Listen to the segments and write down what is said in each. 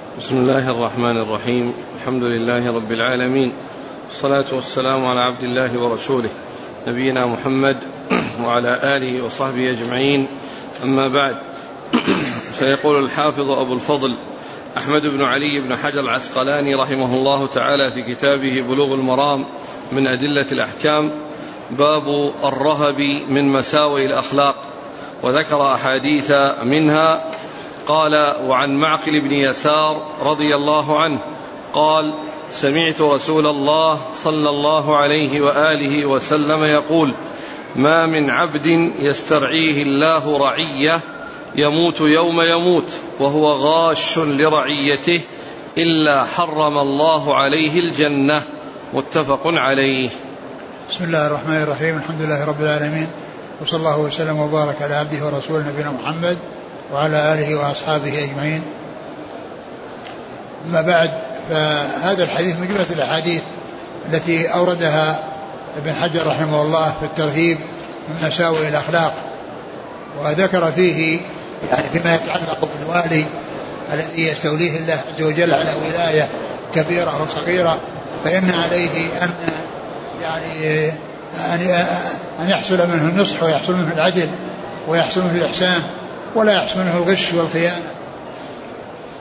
بسم الله الرحمن الرحيم. الحمد لله رب العالمين. والصلاة والسلام على عبد الله ورسوله نبينا محمد وعلى آله وصحبه أجمعين. أما بعد فيقول الحافظ أبو الفضل أحمد بن علي بن حجر العسقلاني رحمه الله تعالى في كتابه بلوغ المرام من أدلة الأحكام باب الرهب من مساوئ الأخلاق وذكر أحاديث منها قال وعن معقل بن يسار رضي الله عنه قال سمعت رسول الله صلى الله عليه وآله وسلم يقول ما من عبد يسترعيه الله رعية يموت يوم يموت وهو غاش لرعيته إلا حرم الله عليه الجنة متفق عليه. بسم الله الرحمن الرحيم. الحمد لله رب العالمين. وصلى الله وسلم وبارك على عبده ورسوله نبينا محمد وعلى آله وأصحابه أجمعين. أما بعد فهذا الحديث من جملة الأحاديث التي أوردها ابن حجر رحمه الله في الترهيب من مساوئ الأخلاق وذكر فيه يعني فيما يتعلق بالوالي الذي يستوليه الله عز وجل على ولاية كبيرة أو صغيرة فإن عليه أن يعني أن يحصل منه النصح ويحصل منه العدل ويحصل منه الإحسان ولا يحصل منه الغش والخيانة.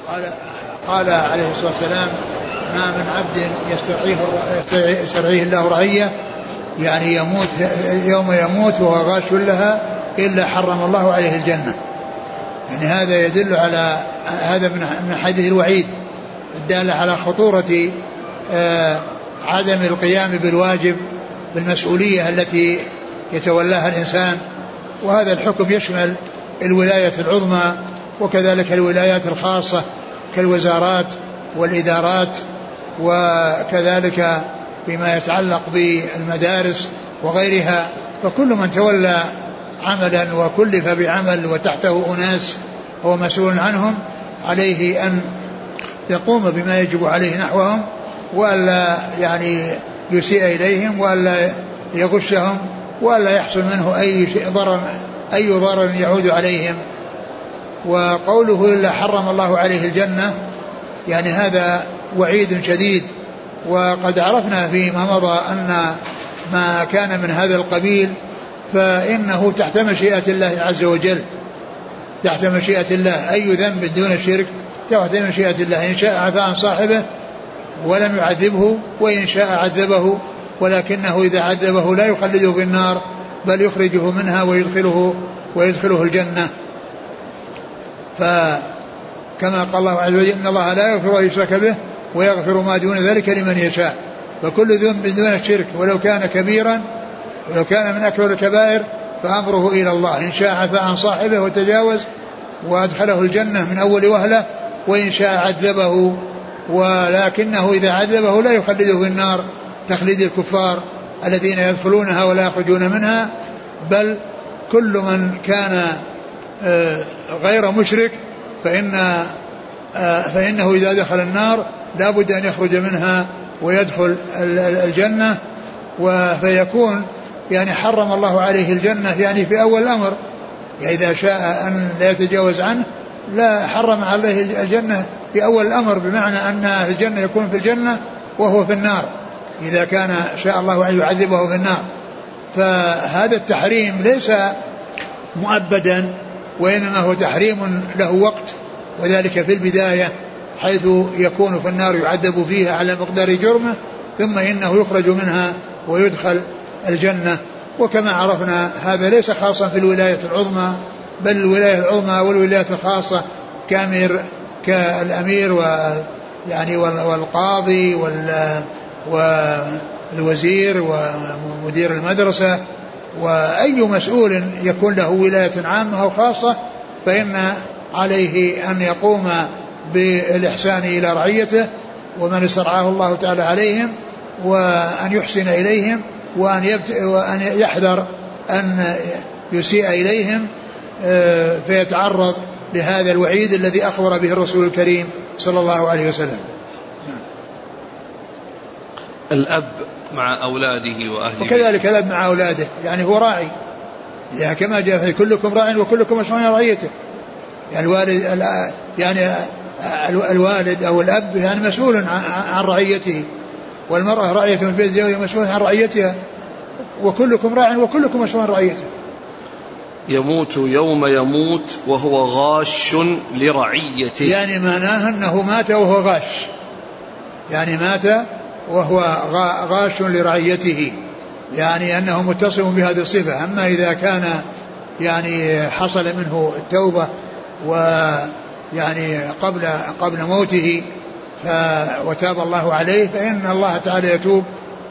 قال قال عليه الصلاة والسلام ما من عبد يسترعيه يسترعيه الله رعية يعني يموت يوم يموت وهو غاش لها إلا حرم الله عليه الجنة. يعني هذا يدل على هذا من حديث الوعيد الدالة على خطورة آه عدم القيام بالواجب بالمسؤولية التي يتولاها الإنسان وهذا الحكم يشمل الولاية العظمى وكذلك الولايات الخاصة كالوزارات والإدارات وكذلك فيما يتعلق بالمدارس وغيرها. فكل من تولى عملا وكلف بعمل وتحته أناس هو مسؤول عنهم عليه أن يقوم بما يجب عليه نحوهم وألا يعني يسيء إليهم وألا يغشهم وألا يحصل منه أي شيء ضرر أي ضرر يعود عليهم. وقوله إلا حرم الله عليه الجنة يعني هذا وعيد شديد. وقد عرفنا فيما مضى أن ما كان من هذا القبيل فإنه تحت مشيئة الله عز وجل. تحت مشيئة الله أي ذنب دون الشرك تحت مشيئة الله. إن شاء عفى عن صاحبه ولم يعذبه وإن شاء عذبه ولكنه إذا عذبه لا يخلده في النار. بل يخرجه منها ويدخله ويدخله الجنة. فكما قال الله عز وجل إن الله لا يغفر أن يشرك به ويغفر ما دون ذلك لمن يشاء. فكل ذنب دون الشرك ولو كان كبيرا ولو كان من أكبر الكبائر فأمره إلى الله. إن شاء عفى عن صاحبه وتجاوز وأدخله الجنة من أول وهلة وإن شاء عذبه. ولكنه إذا عذبه لا يخلده في النار تخليد الكفار. الذين يدخلونها ولا يخرجون منها بل كل من كان آه، غير مشرك فإن آه، فإنه إذا دخل النار لا بد أن يخرج منها ويدخل الجنة فيكون يعني حرم الله عليه الجنة يعني في أول الأمر. يعني إذا شاء أن لا يتجاوز عنه لا حرم عليه الجنة في أول الأمر بمعنى أن الجنة يكون في الجنة وهو في النار. إذا كان شاء الله أن يعذبه في النار. فهذا التحريم ليس مؤبدا وإنما هو تحريم له وقت وذلك في البداية حيث يكون في النار يعذب فيها على مقدار جرمه ثم إنه يخرج منها ويدخل الجنة. وكما عرفنا هذا ليس خاصا في الولاية العظمى بل الولاية العظمى والولايات الخاصة كأمير كالأمير و يعني والقاضي وال والوزير ومدير المدرسة وأي مسؤول يكون له ولاية عامة أو خاصة فإن عليه أن يقوم بالإحسان إلى رعيته ومن استرعاه الله تعالى عليهم وأن يحسن إليهم وأن. وأن يحذر أن يسيء إليهم آه، فيتعرض لهذا الوعيد الذي أخبر به الرسول الكريم صلى الله عليه وسلم الأب مع أولاده وأهله وكذلك الأب مع أولاده. يعني هو راعي. يعني كما جاء في كلكم راع وكلكم مسؤول عن رعيته. يعني الوالد يعني الوالد أو الأب يعني مسؤول عن رعيته. والمرأة راعية في البيت زوجها مسؤول عن رعيتها. وكلكم راع وكلكم مسؤول عن رعيته. يموت يوم يموت وهو غاش لرعيته. يعني معناه أنه مات وهو غاش. يعني مات وهو غاش لرعيته يعني أنه متصف بهذه الصفة. أما إذا كان يعني حصل منه التوبة ويعني قبل قبل موته وتاب الله عليه فإن الله تعالى يتوب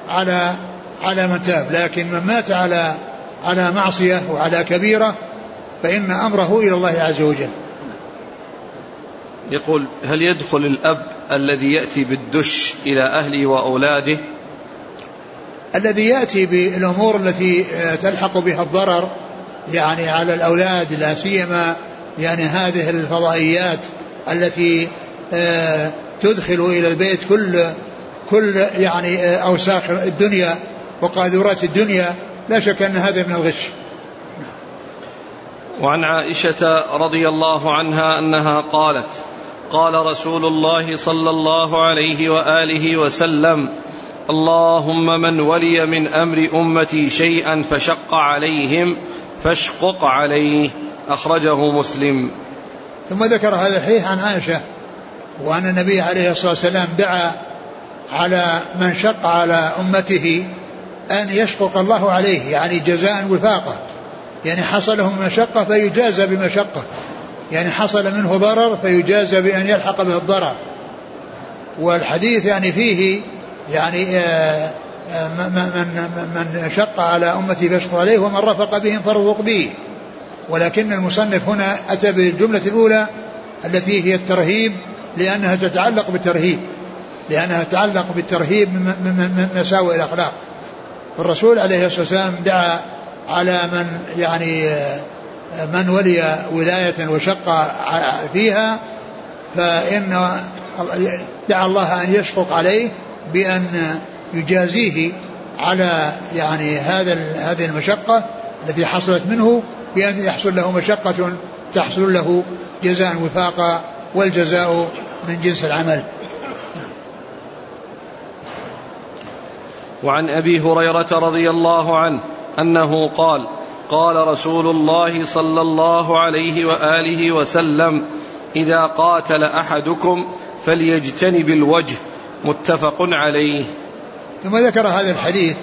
على على من تاب. لكن من مات على على معصية وعلى كبيرة فإن أمره إلى الله عز وجل. يقول هل يدخل الأب الذي يأتي بالدش إلى أهله وأولاده؟ الذي يأتي بالأمور التي تلحق بها الضرر يعني على الأولاد لا سيما يعني هذه الفضائيات التي آه، تدخل إلى البيت كل كل يعني آه، أوساخ الدنيا وقاذورات الدنيا لا شك أن هذا من الغش. وعن عائشة رضي الله عنها أنها قالت قال رسول الله صلى الله عليه وآله وسلم اللهم من ولي من أمر أمتي شيئا فشق عليهم فاشقق عليه أخرجه مسلم. ثم ذكر هذا الحديث عن عائشة وأن النبي عليه الصلاة والسلام دعا على من شق على أمته أن يشقق الله عليه يعني جزاء وفاقة يعني حصل له مشقة فيجازى بمشقة. يعني حصل منه ضرر فيجازى بأن يلحق به الضرر. والحديث يعني فيه يعني آه، آه، من من شق على أمتي فاشق عليه ومن رفق بهم فارفق به. ولكن المصنف هنا أتى بالجملة الأولى التي هي الترهيب لأنها تتعلق بالترهيب لأنها تتعلق بالترهيب من مساوئ الأخلاق. الرسول عليه الصلاة والسلام دعا على من يعني آه، من ولي ولاية وشق فيها فإن دعا الله أن يشفق عليه بأن يجازيه على يعني هذا هذه المشقة التي حصلت منه بأن يحصل له مشقة تحصل له جزاء وفاقا والجزاء من جنس العمل. وعن أبي هريرة رضي الله عنه أنه قال قال رسول الله صلى الله عليه وآله وسلم إذا قاتل أحدكم فليجتنب الوجه. متفق عليه. ثم ذكر هذا الحديث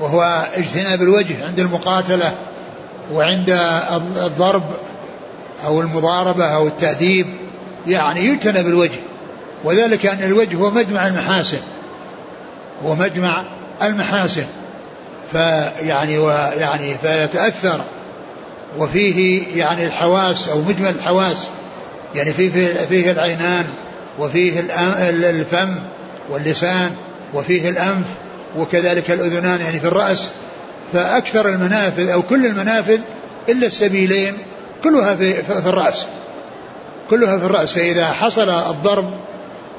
وهو اجتناب الوجه عند المقاتلة وعند الضرب أو المضاربة أو التأديب يعني يجتنب الوجه وذلك أن الوجه هو مجمع المحاسن هو مجمع المحاسن. فيعني ويعني فيتأثر. وفيه يعني الحواس أو مجمل الحواس. يعني فيه فيه العينان وفيه الفم واللسان وفيه الأنف وكذلك الأذنان يعني في الرأس. فأكثر المنافذ أو كل المنافذ إلا السبيلين كلها في, في الرأس. كلها في الرأس. فإذا حصل الضرب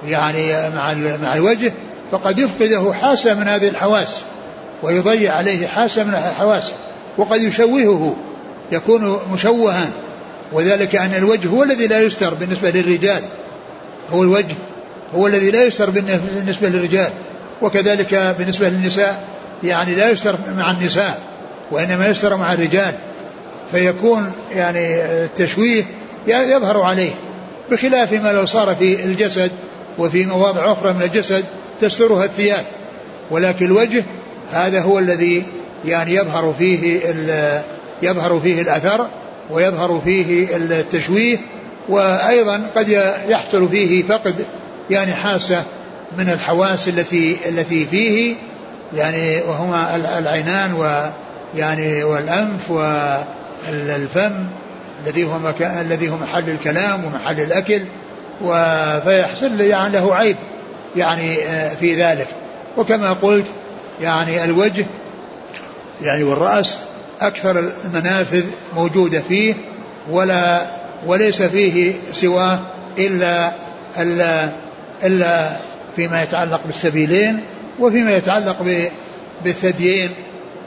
يعني مع مع الوجه فقد يفقده حاسة من هذه الحواس. ويضيع عليه حاسة من الحواس وقد يشوهه يكون مشوها. وذلك أن الوجه هو الذي لا يستر بالنسبة للرجال. هو الوجه هو الذي لا يستر بالنسبة للرجال. وكذلك بالنسبة للنساء يعني لا يستر مع النساء وإنما يستر مع الرجال. فيكون يعني التشويه يظهر عليه بخلاف ما لو صار في الجسد وفي مواضع أخرى من الجسد تسترها الثياب. ولكن الوجه هذا هو الذي يعني يظهر فيه يظهر فيه الأثر ويظهر فيه التشويه وأيضا قد يحصل فيه فقد يعني حاسة من الحواس التي التي فيه يعني وهما العينان ويعني والأنف والفم الذي هو مكان الذي هو محل الكلام ومحل الأكل فيحصل يعني له عيب يعني آه، في ذلك. وكما قلت يعني الوجه يعني والرأس أكثر المنافذ موجودة فيه ولا وليس فيه سواه إلا إلا إلا فيما يتعلق بالسبيلين وفيما يتعلق بالثديين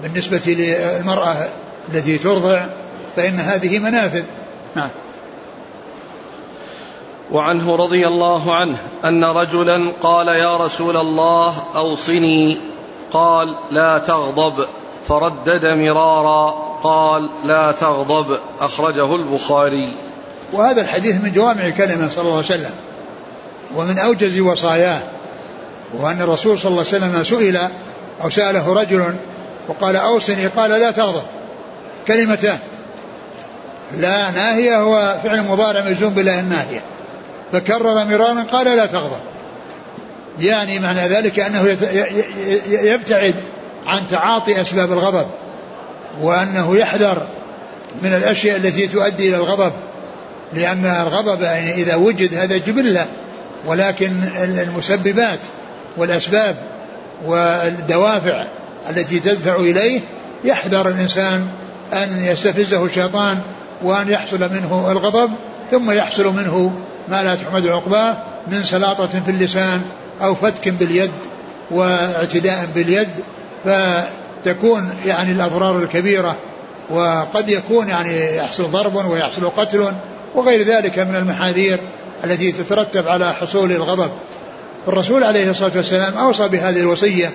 بالنسبة للمرأة التي ترضع فإن هذه منافذ. نعم. وعنه رضي الله عنه أن رجلا قال يا رسول الله أوصني قال لا تغضب. فردد مرارا قال لا تغضب. أخرجه البخاري. وهذا الحديث من جوامع كلمة صلى الله عليه وسلم ومن أوجز وصاياه وأن الرسول صلى الله عليه وسلم سئل أو سأله رجل وقال أوصني قال لا تغضب. كلمتان. لا ناهية هو فعل مضارع مجزوم بلا الناهيه فكرر مرارا قال لا تغضب. يعني معنى ذلك أنه يبتعد عن تعاطي أسباب الغضب وأنه يحذر من الأشياء التي تؤدي إلى الغضب لأن الغضب يعني إذا وجد هذا جبلة ولكن المسببات والأسباب والدوافع التي تدفع إليه يحذر الإنسان أن يستفزه الشيطان وأن يحصل منه الغضب ثم يحصل منه ما لا تحمد عقباه من سلاطة في اللسان أو فتك باليد واعتداء باليد فتكون يعني الأضرار الكبيرة وقد يكون يعني يحصل ضرب ويحصل قتل وغير ذلك من المحاذير التي تترتب على حصول الغضب. الرسول عليه الصلاة والسلام أوصى بهذه الوصية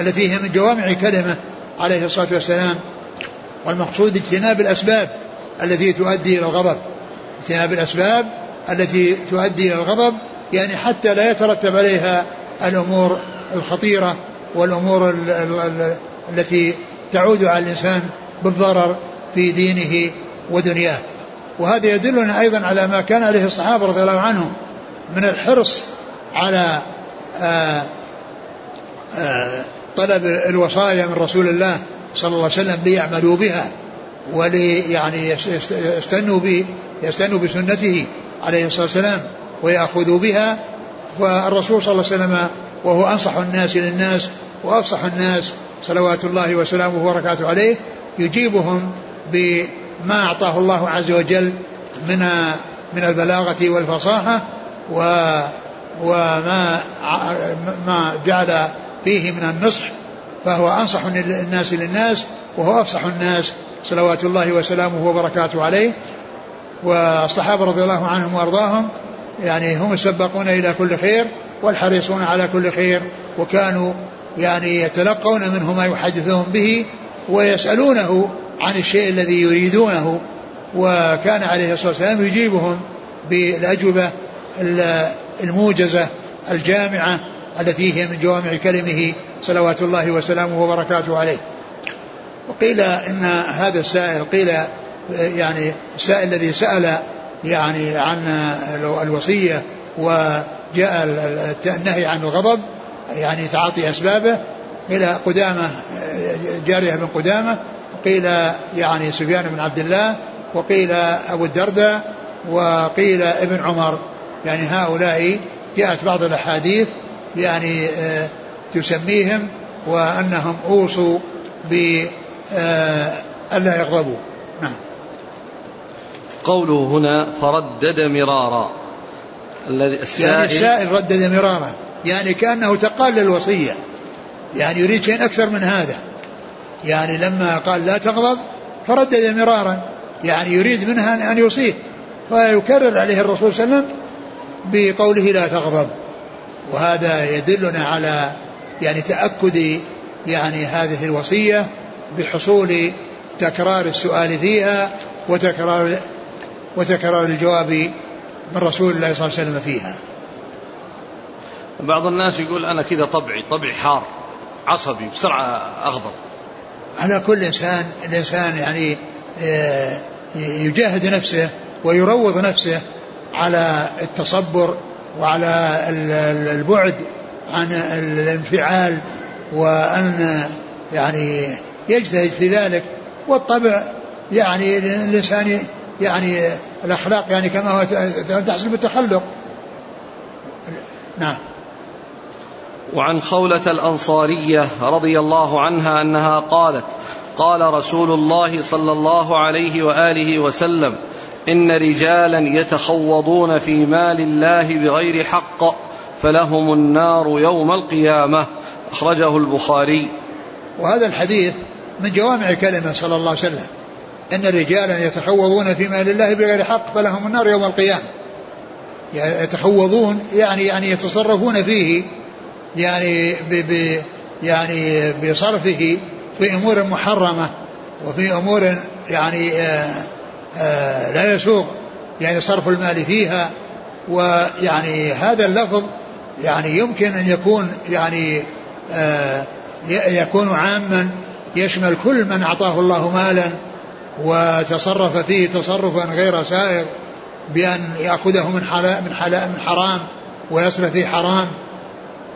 التي هي من جوامع كلمة عليه الصلاة والسلام والمقصود اجتناب الأسباب التي تؤدي إلى الغضب. اجتناب الأسباب التي تؤدي إلى الغضب يعني حتى لا يترتب عليها الأمور الخطيرة والأمور التي تعود على الإنسان بالضرر في دينه ودنياه. وهذا يدلنا أيضا على ما كان عليه الصحابة رضي الله عنهم من الحرص على آآ آآ طلب الوصايا من رسول الله صلى الله عليه وسلم ليعملوا بها ولي يعني يستنوا يستنوا بسنته عليه الصلاة والسلام. ويأخذوا بها والرسول صلى الله عليه وسلم وهو أنصح الناس للناس وأفصح الناس صلوات الله وسلامه وبركاته عليه يجيبهم بما أعطاه الله عز وجل من من البلاغة والفصاحة و وما ما جعل فيه من النصح فهو أنصح الناس للناس وهو أفصح الناس صلوات الله وسلامه وبركاته عليه. والصحابة رضي الله عنهم وأرضاهم يعني هم السباقون إلى كل خير والحريصون على كل خير وكانوا يعني يتلقون منه ما يحدثهم به ويسألونه عن الشيء الذي يريدونه وكان عليه الصلاة والسلام يجيبهم بالأجوبة الموجزة الجامعة التي هي من جوامع كلمه صلوات الله وسلامه وبركاته عليه. وقيل إن هذا السائل قيل يعني السائل الذي سأل يعني عن الوصية وجاء النهي عن الغضب يعني تعاطي أسبابه. إلى قدامة جارية بن قدامة وقيل يعني سفيان بن عبد الله وقيل أبو الدرداء وقيل ابن عمر. يعني هؤلاء جاءت بعض الأحاديث يعني آه، تسميهم وأنهم أوصوا بألا آه، يغضبوا. نعم. قوله هنا فردد مرارا. الذي السائل يعني السائل ردد مرارا. يعني كأنه تقال الوصية يعني يريد شيء أكثر من هذا. يعني لما قال لا تغضب فردد مرارا. يعني يريد منها أن يوصيه. فيكرر عليه الرسول صلى الله عليه وسلم بقوله لا تغضب. وهذا يدلنا على يعني تأكد يعني هذه الوصية بحصول تكرار السؤال فيها وتكرار وتكرار الجواب من رسول الله صلى الله عليه وسلم فيها. بعض الناس يقول أنا كذا طبعي طبعي حار عصبي بسرعة أغضب. على كل إنسان الإنسان يعني آه، يجاهد نفسه ويروض نفسه على التصبر وعلى البعد عن الانفعال وأن يعني يجتهد في ذلك. والطبع يعني الإنسان يعني الأخلاق يعني كما هو تحصل بالتخلق. نعم. وعن خولة الأنصارية رضي الله عنها أنها قالت قال رسول الله صلى الله عليه وآله وسلم إن رجالا يتخوضون في مال الله بغير حق فلهم النار يوم القيامة. أخرجه البخاري. وهذا الحديث من جوامع كلمة صلى الله عليه وسلم. إن رجالا يتخوضون في مال الله بغير حق فلهم النار يوم القيامة. يتخوضون يعني يعني يتصرفون فيه يعني ب ب يعني بصرفه في أمور محرمة وفي أمور يعني آآ آآ لا يسوق. يعني صرف المال فيها ويعني هذا اللفظ يعني يمكن أن يكون يعني يكون عاما يشمل كل من أعطاه الله مالا وتصرف فيه تصرفا غير سائغ بأن يأخذه من حلال من حلال من حرام ويصرف فيه حرام.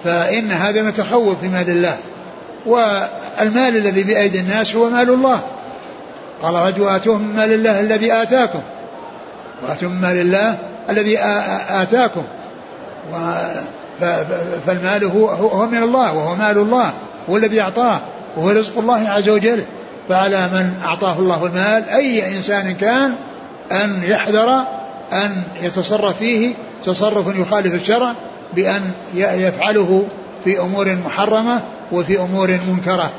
فإن هذا متخوف في مال الله. والمال الذي بأيدي الناس هو مال الله. قال رجل آتوهم من مال الله الذي آتاكم. وآتوهم من مال الله الذي آتاكم. فالمال هو, هو من الله وهو مال الله هو الذي أعطاه وهو رزق الله عز وجل. فعلى من أعطاه الله المال أي إنسان كان أن يحذر أن يتصرف فيه تصرف يخالف الشرع بأن يفعله في أمور محرمة وفي أمور منكرة.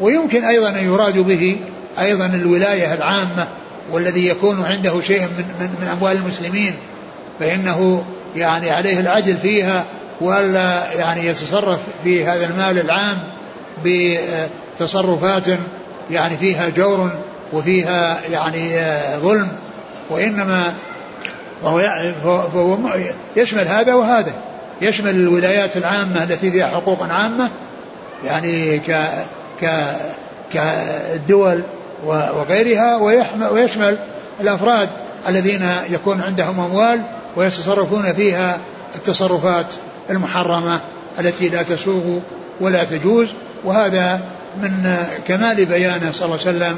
ويمكن أيضا أن يراد به أيضا الولاية العامة والذي يكون عنده شيء من, من, من أموال المسلمين فإنه يعني عليه العدل فيها وألا يعني يتصرف في هذا المال العام بتصرفات يعني فيها جور وفيها يعني ظلم وإنما وهو يشمل هذا وهذا يشمل الولايات العامة التي فيها حقوق عامة يعني ك ك كالدول وغيرها ويشمل الأفراد الذين يكون عندهم أموال ويتصرفون فيها التصرفات المحرمة التي لا تسوغ ولا تجوز وهذا من كمال بيانه صلى الله عليه وسلم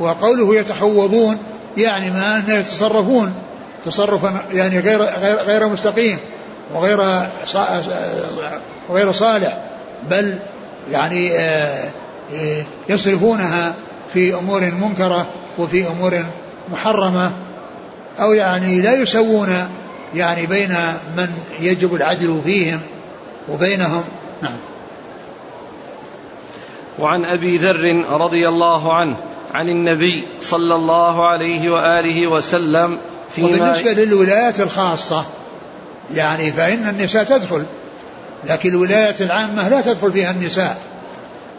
وقوله يتحوضون يعني ما أن يتصرفون تصرفا يعني غير غير غير مستقيم وغير غير صالح بل يعني آه، آه، يصرفونها في أمور منكرة وفي أمور محرمة أو يعني لا يسوون يعني بين من يجب العدل فيهم وبينهم. نعم. وعن أبي ذر رضي الله عنه عن النبي صلى الله عليه وآله وسلم فيما وبالنسبة للولايات الخاصة يعني فإن النساء تدخل لكن الولايات العامة لا تدخل فيها النساء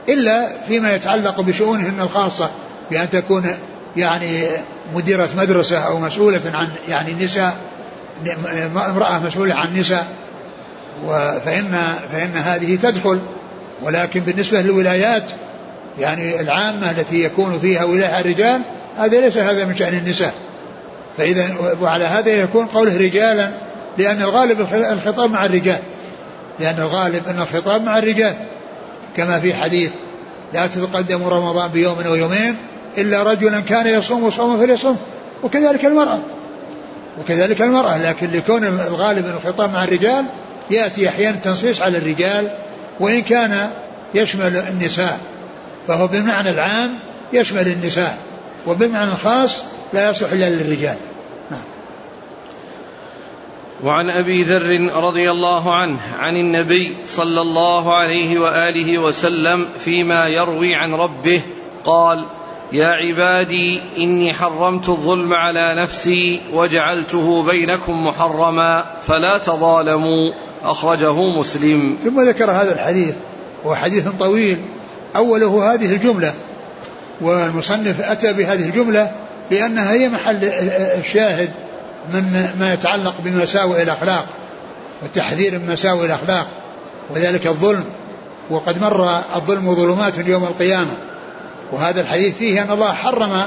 إلا فيما يتعلق بشؤونهن الخاصة بأن تكون يعني مديرة مدرسة أو مسؤولة عن يعني نساء امرأة مسؤولة عن نساء فإن فإن هذه تدخل. ولكن بالنسبة للولايات يعني العامة التي يكون فيها ولاية الرجال هذا ليس هذا من شأن النساء. فإذا وعلى هذا يكون قوله رجالا لأن الغالب الخطاب مع الرجال. لأن الغالب أن الخطاب مع الرجال. كما في حديث لا تتقدم رمضان بيوم أو يومين إلا رجلا كان يصوم صوما فليصوم. وكذلك المرأة. وكذلك المرأة. لكن لكون الغالب الخطاب مع الرجال يأتي أحيانا تنصيص على الرجال وإن كان يشمل النساء فهو بالمعنى العام يشمل النساء وبالمعنى الخاص لا يصلح إلا للرجال نعم. وعن أبي ذر رضي الله عنه عن النبي صلى الله عليه وآله وسلم فيما يروي عن ربه قال يا عبادي إني حرمت الظلم على نفسي وجعلته بينكم محرما فلا تظالموا أخرجه مسلم. ثم ذكر هذا الحديث وهو حديث طويل. أوله هذه الجملة والمصنف أتى بهذه الجملة لانها هي محل الشاهد من ما يتعلق بمساوئ الأخلاق والتحذير من مساوئ الأخلاق وذلك الظلم. وقد مر الظلم ظلمات يوم القيامة. وهذا الحديث فيه أن الله حرم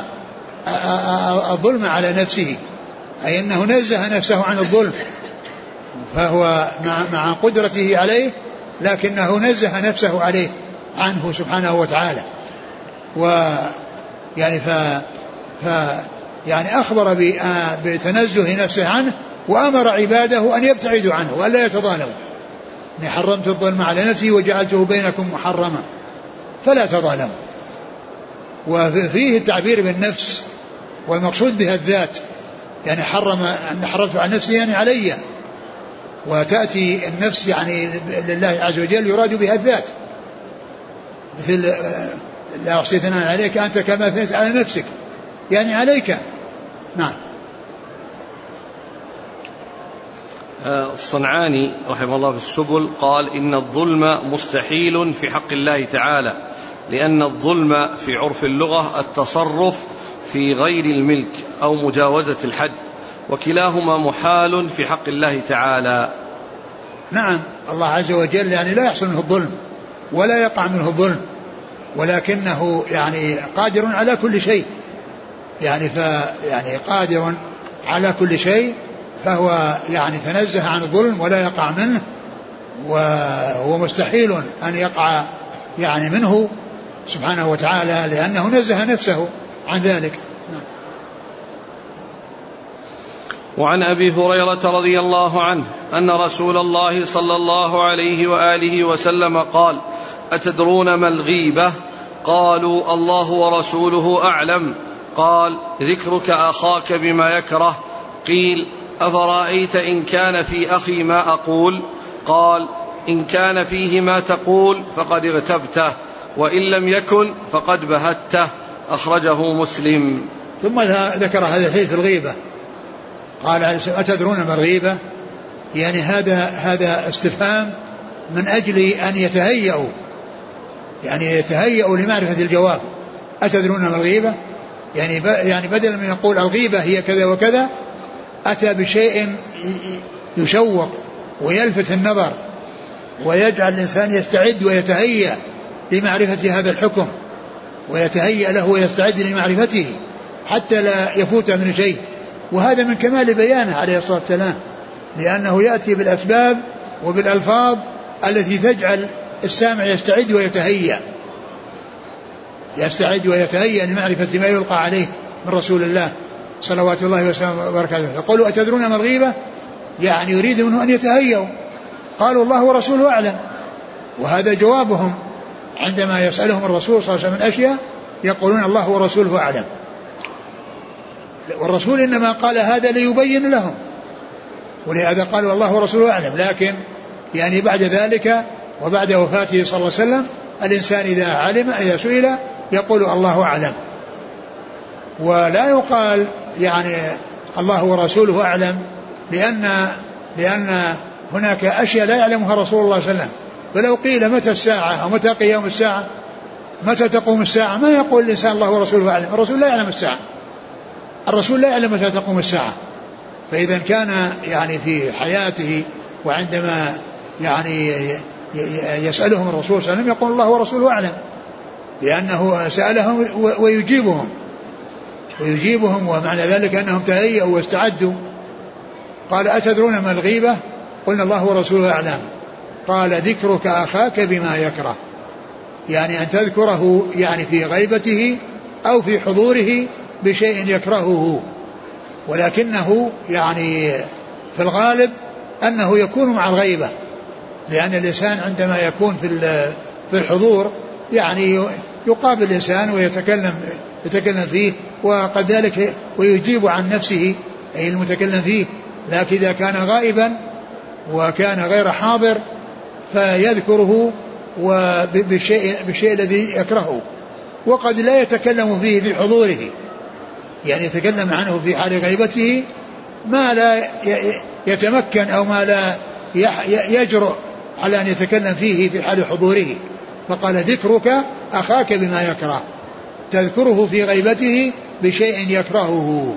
الظلم على نفسه أي أنه نزه نفسه عن الظلم. فهو مع, مع قدرته عليه لكنه نزه نفسه عليه عنه سبحانه وتعالى. و يعني ف, ف يعني أخبر بتنزه نفسه عنه وأمر عباده أن يبتعدوا عنه وألا يتظالموا. إني حرمت الظلم على نفسي وجعلته بينكم محرما فلا تظالموا. وفيه التعبير بالنفس والمقصود بها الذات يعني حرم أن حرمت عن نفسي يعني علي. وتأتي النفس يعني لله عز وجل يراد بها الذات. مثل لا أحصي ثناء عليك أنت كما أثنيت على نفسك. يعني عليك. نعم. آه، الصنعاني رحمه الله في السبل قال إن الظلم مستحيل في حق الله تعالى لأن الظلم في عرف اللغة التصرف في غير الملك أو مجاوزة الحد. وكلاهما محال في حق الله تعالى. نعم الله عز وجل يعني لا يحصل منه الظلم ولا يقع منه الظلم ولكنه يعني قادر على كل شيء. يعني ف يعني قادر على كل شيء فهو يعني تنزه عن الظلم ولا يقع منه وهو مستحيل أن يقع يعني منه سبحانه وتعالى لأنه نزه نفسه عن ذلك. وعن أبي هريرة رضي الله عنه أن رسول الله صلى الله عليه وآله وسلم قال أتدرون ما الغيبة؟ قالوا الله ورسوله أعلم. قال ذكرك أخاك بما يكره. قيل أفرأيت إن كان في أخي ما أقول؟ قال إن كان فيه ما تقول فقد اغتبته وإن لم يكن فقد بهته. أخرجه مسلم. ثم ذكر هذا الحديث الغيبة. قال أتدرون ما الغيبة؟ يعني هذا هذا استفهام من أجل أن يتهيأوا يعني يتهيأوا لمعرفة الجواب. أتدرون ما الغيبة؟ يعني يعني بدل من يقول الغيبة هي كذا وكذا أتى بشيء يشوق ويلفت النظر ويجعل الإنسان يستعد ويتهيأ لمعرفة هذا الحكم ويتهيأ له ويستعد لمعرفته حتى لا يفوت من شيء. وهذا من كمال بيانه عليه الصلاة والسلام لأنه يأتي بالأسباب وبالألفاظ التي تجعل السامع يستعد ويتهيأ. يستعد ويتهيأ لمعرفة ما يلقى عليه من رسول الله صلوات الله وسلامه وبركاته. يقولوا أتدرون ما الغيبة؟ يعني يريد منه أن يتهيأوا. قالوا الله ورسوله أعلم. وهذا جوابهم عندما يسألهم الرسول صلى الله عليه وسلم من أشياء يقولون الله ورسوله أعلم. والرسول إنما قال هذا ليبين لهم. ولهذا قالوا الله ورسوله أعلم. لكن يعني بعد ذلك وبعد وفاته صلى الله عليه وسلم الإنسان إذا علم إذا سئل يقول الله أعلم. ولا يقال يعني الله ورسوله أعلم لأن لأن هناك أشياء لا يعلمها رسول الله صلى الله عليه وسلم. فلو قيل متى الساعة أو متى قيام الساعة متى تقوم الساعة ما يقول الإنسان الله ورسوله أعلم. الرسول لا يعلم الساعة. الرسول لا يعلم متى تقوم الساعة. فإذا كان يعني في حياته وعندما يعني يسألهم الرسول صلى الله عليه وسلم يقول الله ورسوله أعلم لأنه سألهم ويجيبهم. ويجيبهم ومعنى ذلك أنهم تهيأوا واستعدوا. قال أتدرون ما الغيبة؟ قلنا الله ورسوله أعلم. قال ذكرك أخاك بما يكره. يعني أن تذكره يعني في غيبته أو في حضوره بشيء يكرهه ولكنه يعني في الغالب أنه يكون مع الغيبة لأن الإنسان عندما يكون في في الحضور يعني يقابل الإنسان ويتكلم يتكلم فيه وقد ذلك ويجيب عن نفسه أي المتكلم فيه لكن إذا كان غائبا وكان غير حاضر فيذكره وبالشيء بالشيء الذي يكرهه وقد لا يتكلم فيه في حضوره. يعني يتكلم عنه في حال غيبته ما لا يتمكن أو ما لا يجرؤ على أن يتكلم فيه في حال حضوره. فقال ذكرك أخاك بما يكره. تذكره في غيبته بشيء يكرهه.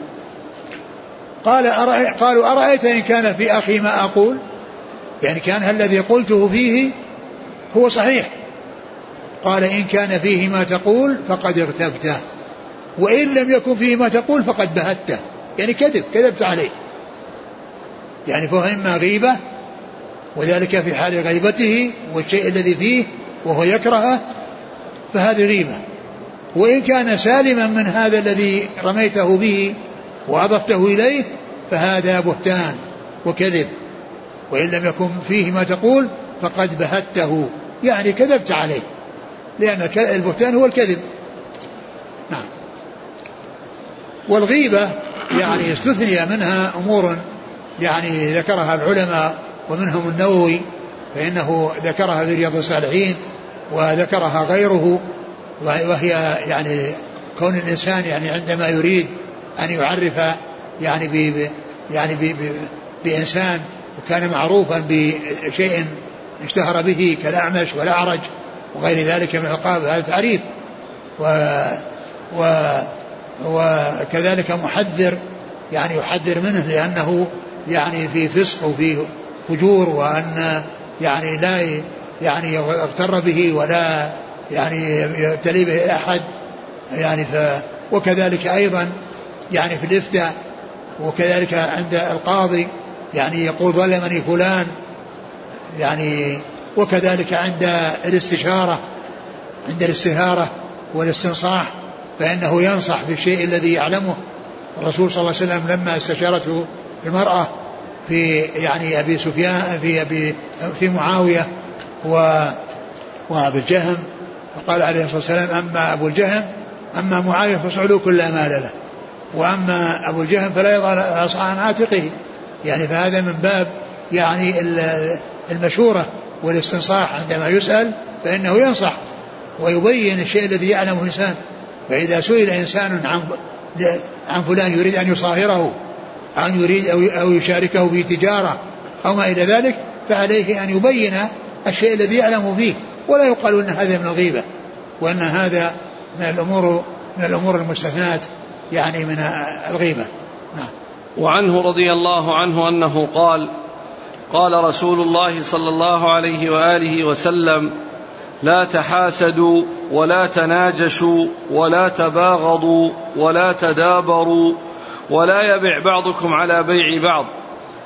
قال أرأي قالوا أرأيت إن كان في أخي ما أقول؟ يعني كان الذي قلته فيه هو صحيح. قال إن كان فيه ما تقول فقد اغتبته. وإن لم يكن فيه ما تقول فقد بهته. يعني كذب كذبت عليه. يعني فهو إما غيبة وذلك في حال غيبته والشيء الذي فيه وهو يكرهه فهذه غيبة. وإن كان سالما من هذا الذي رميته به وأضفته إليه فهذا بهتان وكذب. وإن لم يكن فيه ما تقول فقد بهته. يعني كذبت عليه. لأن البهتان هو الكذب نعم والغيبة يعني استثني منها أمور يعني ذكرها العلماء ومنهم النووي فإنه ذكرها في رياض الصالحين وذكرها غيره وهي يعني كون الإنسان يعني عندما يريد أن يعرف يعني ب يعني ب بإنسان وكان معروفا بشيء اشتهر به كالأعمش والأعرج وغير ذلك من الألقاب هذا تعريف. و, و وكذلك محذر يعني يحذر منه لأنه يعني في فسق وفي فجور وأن يعني لا يعني يغتر به ولا يعني يبتلي به أحد يعني ف وكذلك أيضا يعني في الإفتاء وكذلك عند القاضي يعني يقول ظلمني فلان يعني وكذلك عند الاستشارة عند الاستهارة والاستنصاح فإنه ينصح بالشيء الذي يعلمه. الرسول صلى الله عليه وسلم لما استشارته المرأة في يعني أبي سفيان في أبي في معاوية و وأبي الجهم فقال عليه الصلاة والسلام أما أبو الجهم أما معاوية فصعلوا كل مال له. وأما أبو الجهم فلا يضع العصا عن عاتقه. يعني فهذا من باب يعني المشورة والاستنصاح عندما يسأل فإنه ينصح ويبين الشيء الذي يعلمه الإنسان. فإذا سئل إنسان عن عن فلان يريد أن يصاهره أو يريد أو يشاركه في تجارة أو ما إلى ذلك فعليه أن يبين الشيء الذي يعلم فيه ولا يقال أن هذا من الغيبة وأن هذا من الأمور من الأمور المستثنات يعني من الغيبة. نعم. وعنه رضي الله عنه أنه قال قال رسول الله صلى الله عليه وآله وسلم لا تحاسدوا ولا تناجشوا ولا تباغضوا ولا تدابروا ولا يبع بعضكم على بيع بعض.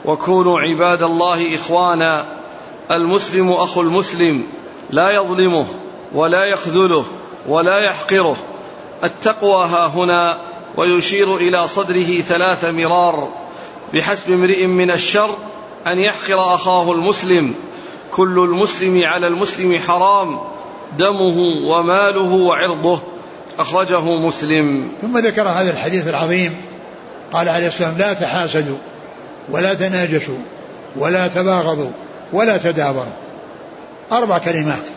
وكونوا عباد الله إخوانا. المسلم أخو المسلم لا يظلمه ولا يخذله ولا يحقره. التقوى ها هنا ويشير إلى صدره ثلاث مرار. بحسب امرئ من الشر أن يحقر أخاه المسلم كل المسلم على المسلم حرام دمه وماله وعرضه. أخرجه مسلم. ثم ذكر هذا الحديث العظيم قال عليه والسلام لا تحاسدوا ولا تناجشوا ولا تباغضوا ولا تدابروا. أربع كلمات.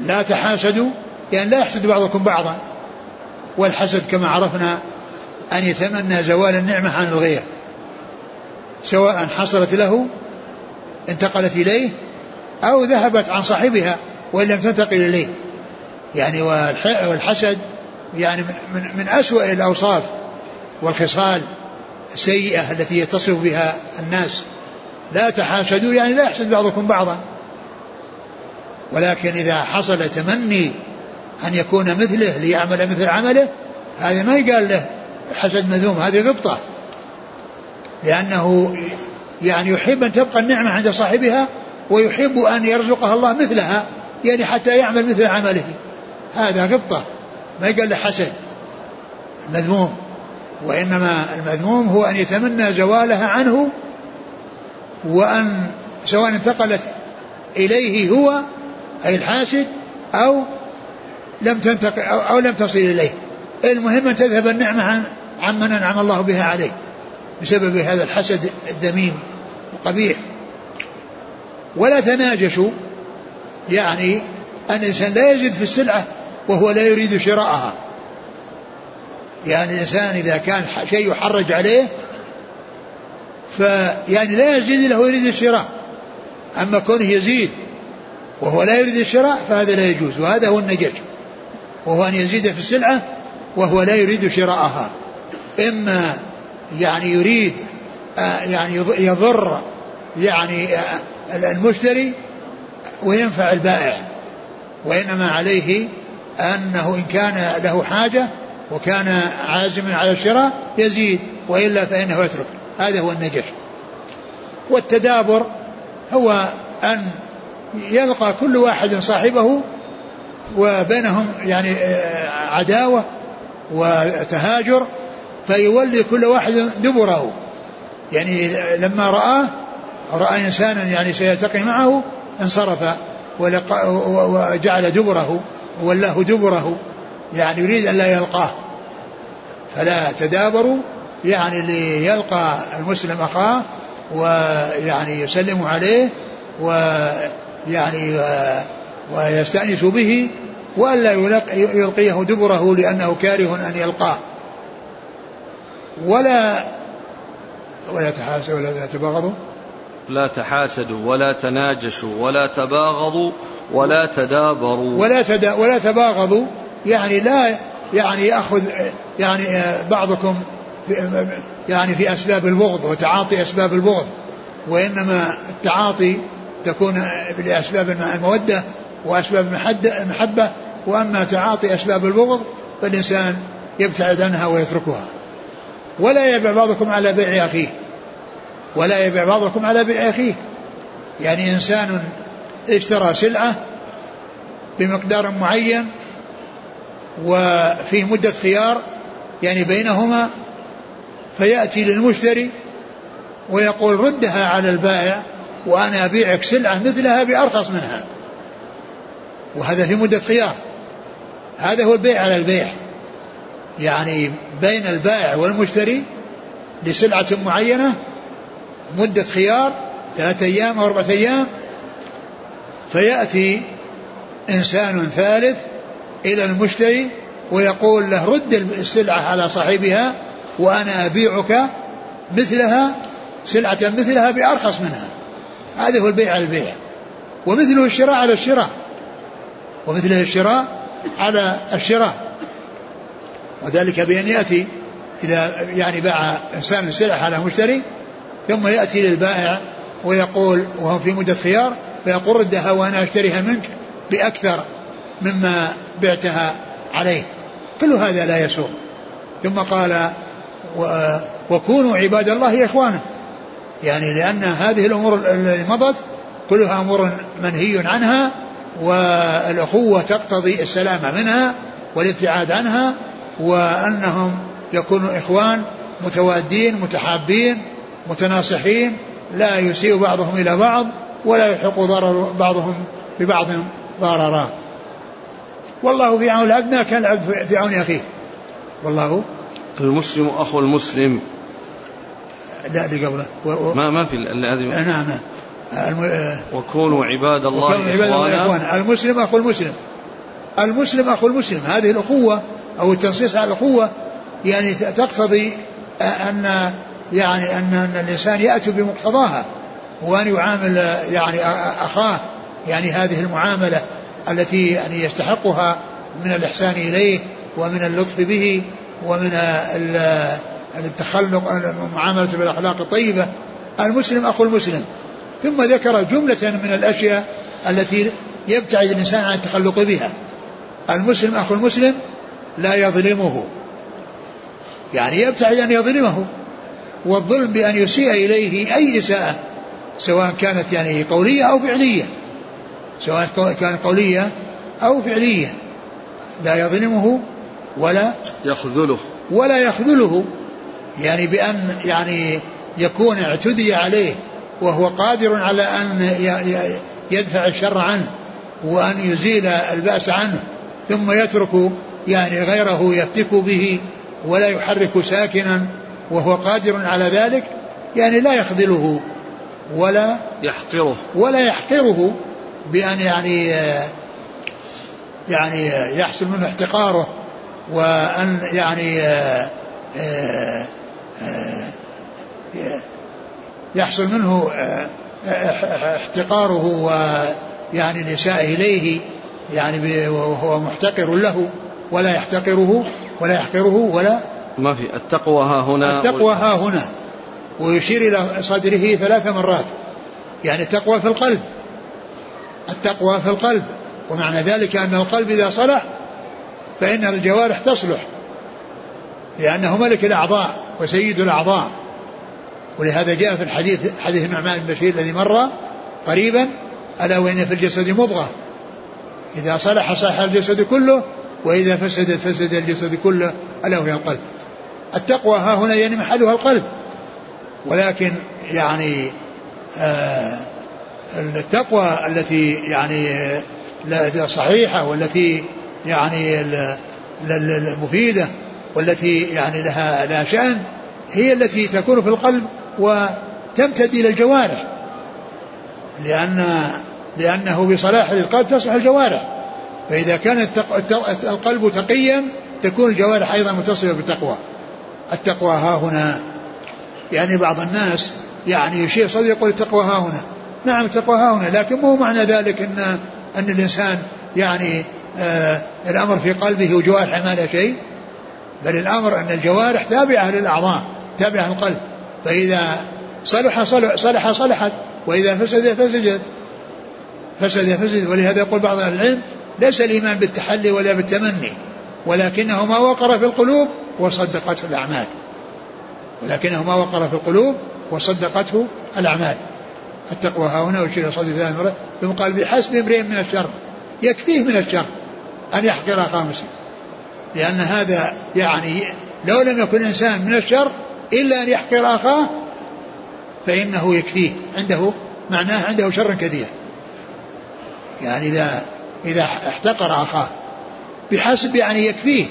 لا تحاسدوا يعني لا يحسد بعضكم بعضا. والحسد كما عرفنا أن يتمنى زوال النعمة عن الغير سواء حصلت له انتقلت إليه أو ذهبت عن صاحبها وإن لم تنتقل إليه. يعني والحسد يعني من, من, أسوأ الأوصاف والخصال السيئة التي يتصف بها الناس. لا تحاسدوا يعني لا يحسد بعضكم بعضا. ولكن إذا حصل تمني أن يكون مثله ليعمل مثل عمله هذا ما يقال له حسد مذموم هذه غبطة. لأنه يعني يحب أن تبقى النعمة عند صاحبها ويحب أن يرزقها الله مثلها يعني حتى يعمل مثل عمله. هذا غبطة ما يقال له حسد. مذموم وإنما المذموم هو أن يتمنى زوالها عنه وأن سواء انتقلت إليه هو أي الحاسد أو لم تنتقل أو, أو لم تصل إليه. المهم أن تذهب النعمة عن عمن أنعم الله بها عليه بسبب هذا الحسد الذميم القبيح. ولا تناجشوا يعني أن الإنسان لا يزيد في السلعة وهو لا يريد شراءها. يعني الإنسان إذا كان شيء يحرج عليه فيعني لا يزيد له يريد الشراء. أما كونه يزيد وهو لا يريد الشراء فهذا لا يجوز وهذا هو النجش وهو أن يزيد في السلعة وهو لا يريد شراءها. إما يعني يريد آه، يعني يضر يعني آه، المشتري وينفع البائع وإنما عليه أنه إن كان له حاجة وكان عازما على الشراء يزيد وإلا فإنه يترك. هذا هو النجش والتدابر هو أن يلقى كل واحد صاحبه وبينهم يعني آه، عداوة وتهاجر فيولي كل واحد دبره. يعني لما رآه رأى إنسانا يعني سيلتقي معه انصرف وجعل دبره ولاه دبره يعني يريد أن لا يلقاه. فلا تدابروا يعني ليلقى المسلم أخاه ويعني يسلم عليه ويعني ويستأنس به وألا يلقيه دبره لأنه كاره أن يلقاه. ولا ولا تحاسدوا ولا تباغضوا. لا تحاسدوا ولا تناجشوا ولا تباغضوا ولا تدابروا. ولا تدا ولا تباغضوا. يعني لا يعني ياخذ يعني بعضكم في يعني في أسباب البغض وتعاطي أسباب البغض وإنما التعاطي تكون لأسباب المودة وأسباب المحبة. وأما تعاطي أسباب البغض فالإنسان يبتعد عنها ويتركها. ولا يبع بعضكم على بيع أخيه. ولا يبيع بعضكم على بيع أخيه. يعني إنسان اشترى سلعة بمقدار معين وفي مدة خيار يعني بينهما فيأتي للمشتري ويقول ردها على البائع وأنا أبيعك سلعة مثلها بأرخص منها. وهذا في مدة خيار. هذا هو البيع على البيع. يعني بين البائع والمشتري لسلعة معينة مدة خيار ثلاثة أيام أو أربعة أيام فيأتي إنسان ثالث إلى المشتري ويقول له رد السلعة على صاحبها وأنا أبيعك مثلها سلعة مثلها بأرخص منها. هذا هو البيع على البيع. ومثله الشراء على الشراء. ومثله الشراء على الشراء. وذلك بأن يأتي إذا يعني باع إنسان السلعة على مشتري ثم يأتي للبائع ويقول وهو في مدة خيار فيقول ردها وأنا أشتريها منك بأكثر مما بعتها عليه. كل هذا لا يسوغ ثم قال وكونوا عباد الله إخوانا. يعني لأن هذه الأمور التي مضت كلها أمور منهي عنها والأخوة تقتضي السلامة منها والابتعاد عنها وأنهم يكونوا إخوان متوادين متحابين متناصحين لا يسيء بعضهم إلى بعض ولا يحق ضرر بعضهم ببعض ضررا. والله في عون العبد ما كان العبد في عون أخيه. والله. المسلم أخو المسلم. لا اللي قبله. و... و... ما ما في هذه نعم نعم. الم... وكونوا عباد الله وكونوا عباد الله إخوانا. المسلم أخو المسلم. المسلم أخو المسلم. هذه الأخوة أو التنصيص على الأخوة يعني تقتضي أن يعني أن الإنسان يأتي بمقتضاها وأن يعامل يعني أخاه يعني هذه المعاملة التي يعني يستحقها من الإحسان إليه ومن اللطف به ومن التخلق المعاملة بالأخلاق الطيبة. المسلم أخو المسلم. ثم ذكر جملة من الأشياء التي يبتعد الإنسان عن التخلق بها. المسلم أخو المسلم لا يظلمه. يعني يبتعد أن يظلمه. والظلم بأن يسيء إليه أي إساءة سواء كانت يعني قولية أو فعلية. سواء كانت قولية أو فعلية. لا يظلمه ولا يخذله. ولا يخذله. يعني بأن يعني يكون اعتدي عليه وهو قادر على أن يدفع الشر عنه وأن يزيل البأس عنه ثم يترك يعني غيره يفتك به ولا يحرك ساكنا وهو قادر على ذلك يعني لا يخذله ولا يحقره. ولا يحقره بأن يعني يعني يحصل منه احتقاره وأن يعني يحصل منه احتقاره ويعني الإساءة إليه يعني وهو محتقر له ولا يحتقره ولا يحقره ولا ما في التقوى ها هنا التقوى ها هنا ويشير إلى صدره ثلاث مرات. يعني التقوى في القلب التقوى في القلب. ومعنى ذلك أن القلب إذا صلح فإن الجوارح تصلح لأنه ملك الأعضاء وسيد الأعضاء. ولهذا جاء في الحديث حديث النعمان بن بشير الذي مر قريبا ألا وإن في الجسد مضغة؟ إذا صلح صح الجسد كله وإذا فسدت فسد الجسد كله ألا وهي القلب. التقوى ها هنا يعني محلها القلب. ولكن يعني آه التقوى التي يعني صحيحة والتي يعني المفيدة والتي يعني لها لا شأن هي التي تكون في القلب وتمتد إلى الجوارح. لأن لأنه بصلاح القلب تصلح الجوارح. فإذا كان القلب تقيا تكون الجوارح أيضا متصلة بالتقوى. التقوى ها هنا. يعني بعض الناس يعني يشير صدر يقول التقوى ها هنا. نعم التقوى ها هنا لكن مو معنى ذلك ان أن الإنسان يعني آه الأمر في قلبه وجوارحه ما له شيء. بل الأمر أن الجوارح تابعة للأعضاء تابعة للقلب. فإذا صلح صلح, صلح صلحت وإذا فسد فسدت. فسد فسد ولهذا يقول بعض أهل العلم ليس الإيمان بالتحلي ولا بالتمني ولكنه ما وقر في القلوب وصدقته الأعمال. ولكنه ما وقر في القلوب وصدقته الأعمال. التقوى ها هنا ويشير صدر ثلاث مرات ثم قال بحسب امرئ من الشر. يكفيه من الشر أن يحقر اخاه مسلم لأن هذا يعني لو لم يكن إنسان من الشر إلا أن يحقر أخاه فإنه يكفيه. عنده معناه عنده شر كثير يعني إذا إذا احتقر أخاه بحسب يعني يكفيه.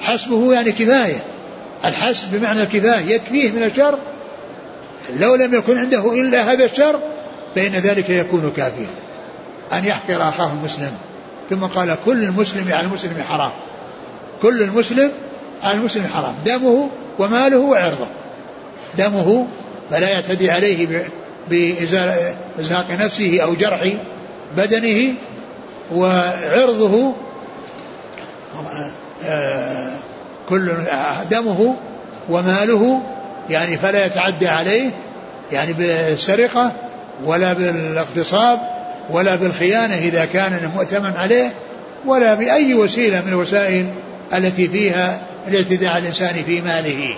حسبه يعني كفاية. الحسب بمعنى الكفاية يكفيه من الشر. لو لم يكن عنده إلا هذا الشر فإن ذلك يكون كافيا. أن يحقر أخاه المسلم. ثم قال كل المسلم على المسلم حرام. كل المسلم على المسلم حرام. دمه وماله وعرضه. دمه فلا يعتدي عليه بإزهاق نفسه أو جرح بدنه وعرضه. كل دمه وماله يعني فلا يتعدى عليه يعني بالسرقة ولا بالاغتصاب ولا بالخيانة إذا كان مؤتمن عليه ولا بأي وسيلة من الوسائل التي فيها الاعتداء على الإنسان في ماله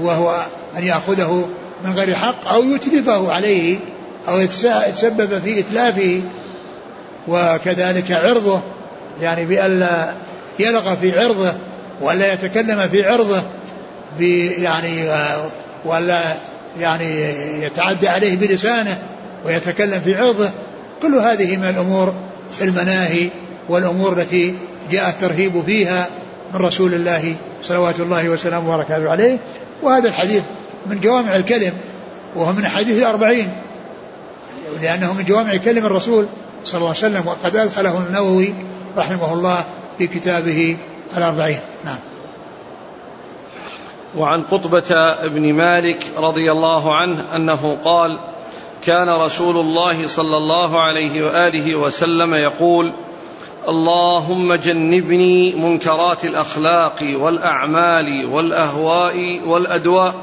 وهو أن يأخذه من غير حق أو يتلفه عليه أو يتسبب في إتلافه وكذلك عرضه يعني بألا يلغى في عرضه ولا يتكلم في عرضه يعني ولا يعني يتعدى عليه بلسانه ويتكلم في عرضه. كل هذه من الأمور المناهي والأمور التي جاء الترهيب فيها من رسول الله صلوات الله وسلامه وبركاته عليه. وهذا الحديث من جوامع الكلم وهو من حديث الأربعين لأنه من جوامع كلم الرسول صلى الله عليه وسلم وقد أدخله النووي رحمه الله في كتابه الأربعين. نعم. وعن قطبة بن مالك رضي الله عنه أنه قال كان رسول الله صلى الله عليه وآله وسلم يقول اللهم جنبني منكرات الأخلاق والأعمال والأهواء والأدواء.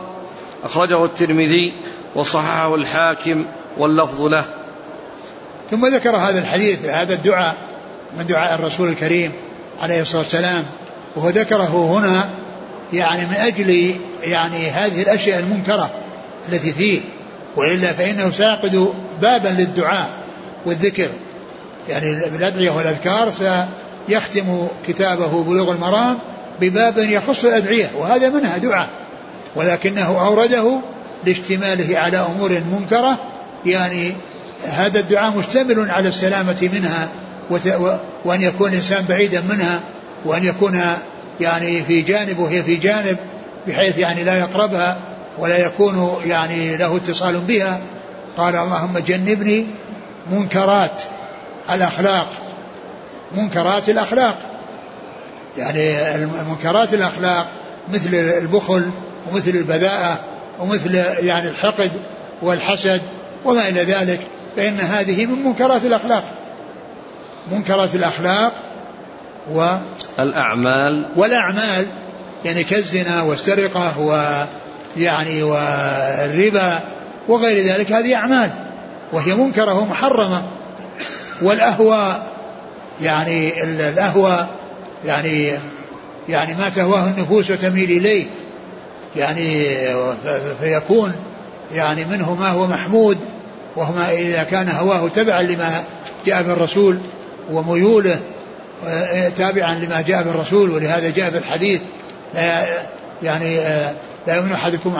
أخرجه الترمذي وصححه الحاكم واللفظ له. ثم ذكر هذا الحديث هذا الدعاء من دعاء الرسول الكريم. عليه الصلاة والسلام وهو ذكره هنا يعني من أجل يعني هذه الأشياء المنكرة التي فيه وإلا فإنه سيعقد بابا للدعاء والذكر. يعني بالأدعية والأذكار سيختم كتابه بلوغ المرام بباب يخص الأدعية وهذا منها دعاء ولكنه أورده لاشتماله على أمور منكرة يعني هذا الدعاء مشتمل على السلامة منها وأن يكون الإنسان بعيدا منها وأن يكون يعني في جانب وهي في جانب بحيث يعني لا يقربها ولا يكون يعني له اتصال بها. قال اللهم جنبني منكرات الأخلاق منكرات الأخلاق. يعني منكرات الأخلاق مثل البخل ومثل البذاءة ومثل يعني الحقد والحسد وما إلى ذلك فإن هذه من منكرات الأخلاق. منكرات الأخلاق و الأعمال والأعمال يعني كالزنا والسرقة ويعني والربا وغير ذلك هذه أعمال وهي منكرة ومحرمة. والأهوى يعني الأهوى يعني يعني ما تهواه النفوس وتميل إليه. يعني فيكون يعني منه ما هو محمود وهما إذا كان هواه تبعا لما جاء بالرسول وميوله تابعا لما جاء بالرسول ولهذا جاء في الحديث لا يعني لا يؤمن أحدكم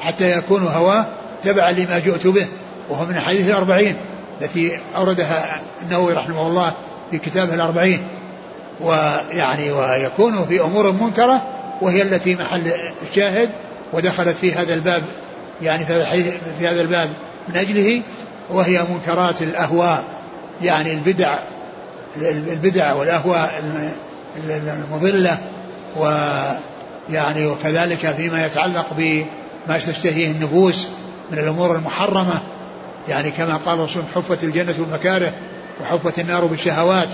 حتى يكون هواه تبعا لما جئت به وهو من الحديث الأربعين التي أوردها النووي رحمه الله في كتابه الأربعين. ويعني ويكون في أمور منكرة وهي التي محل الشاهد ودخلت في هذا الباب يعني في هذا الباب من أجله وهي منكرات الأهواء. يعني البدع البدع والأهواء المضلة ويعني وكذلك فيما يتعلق ما تشتهيه النفوس من الأمور المحرمة يعني كما قال الرسول حفت الجنة بالمكاره وحفت النار بالشهوات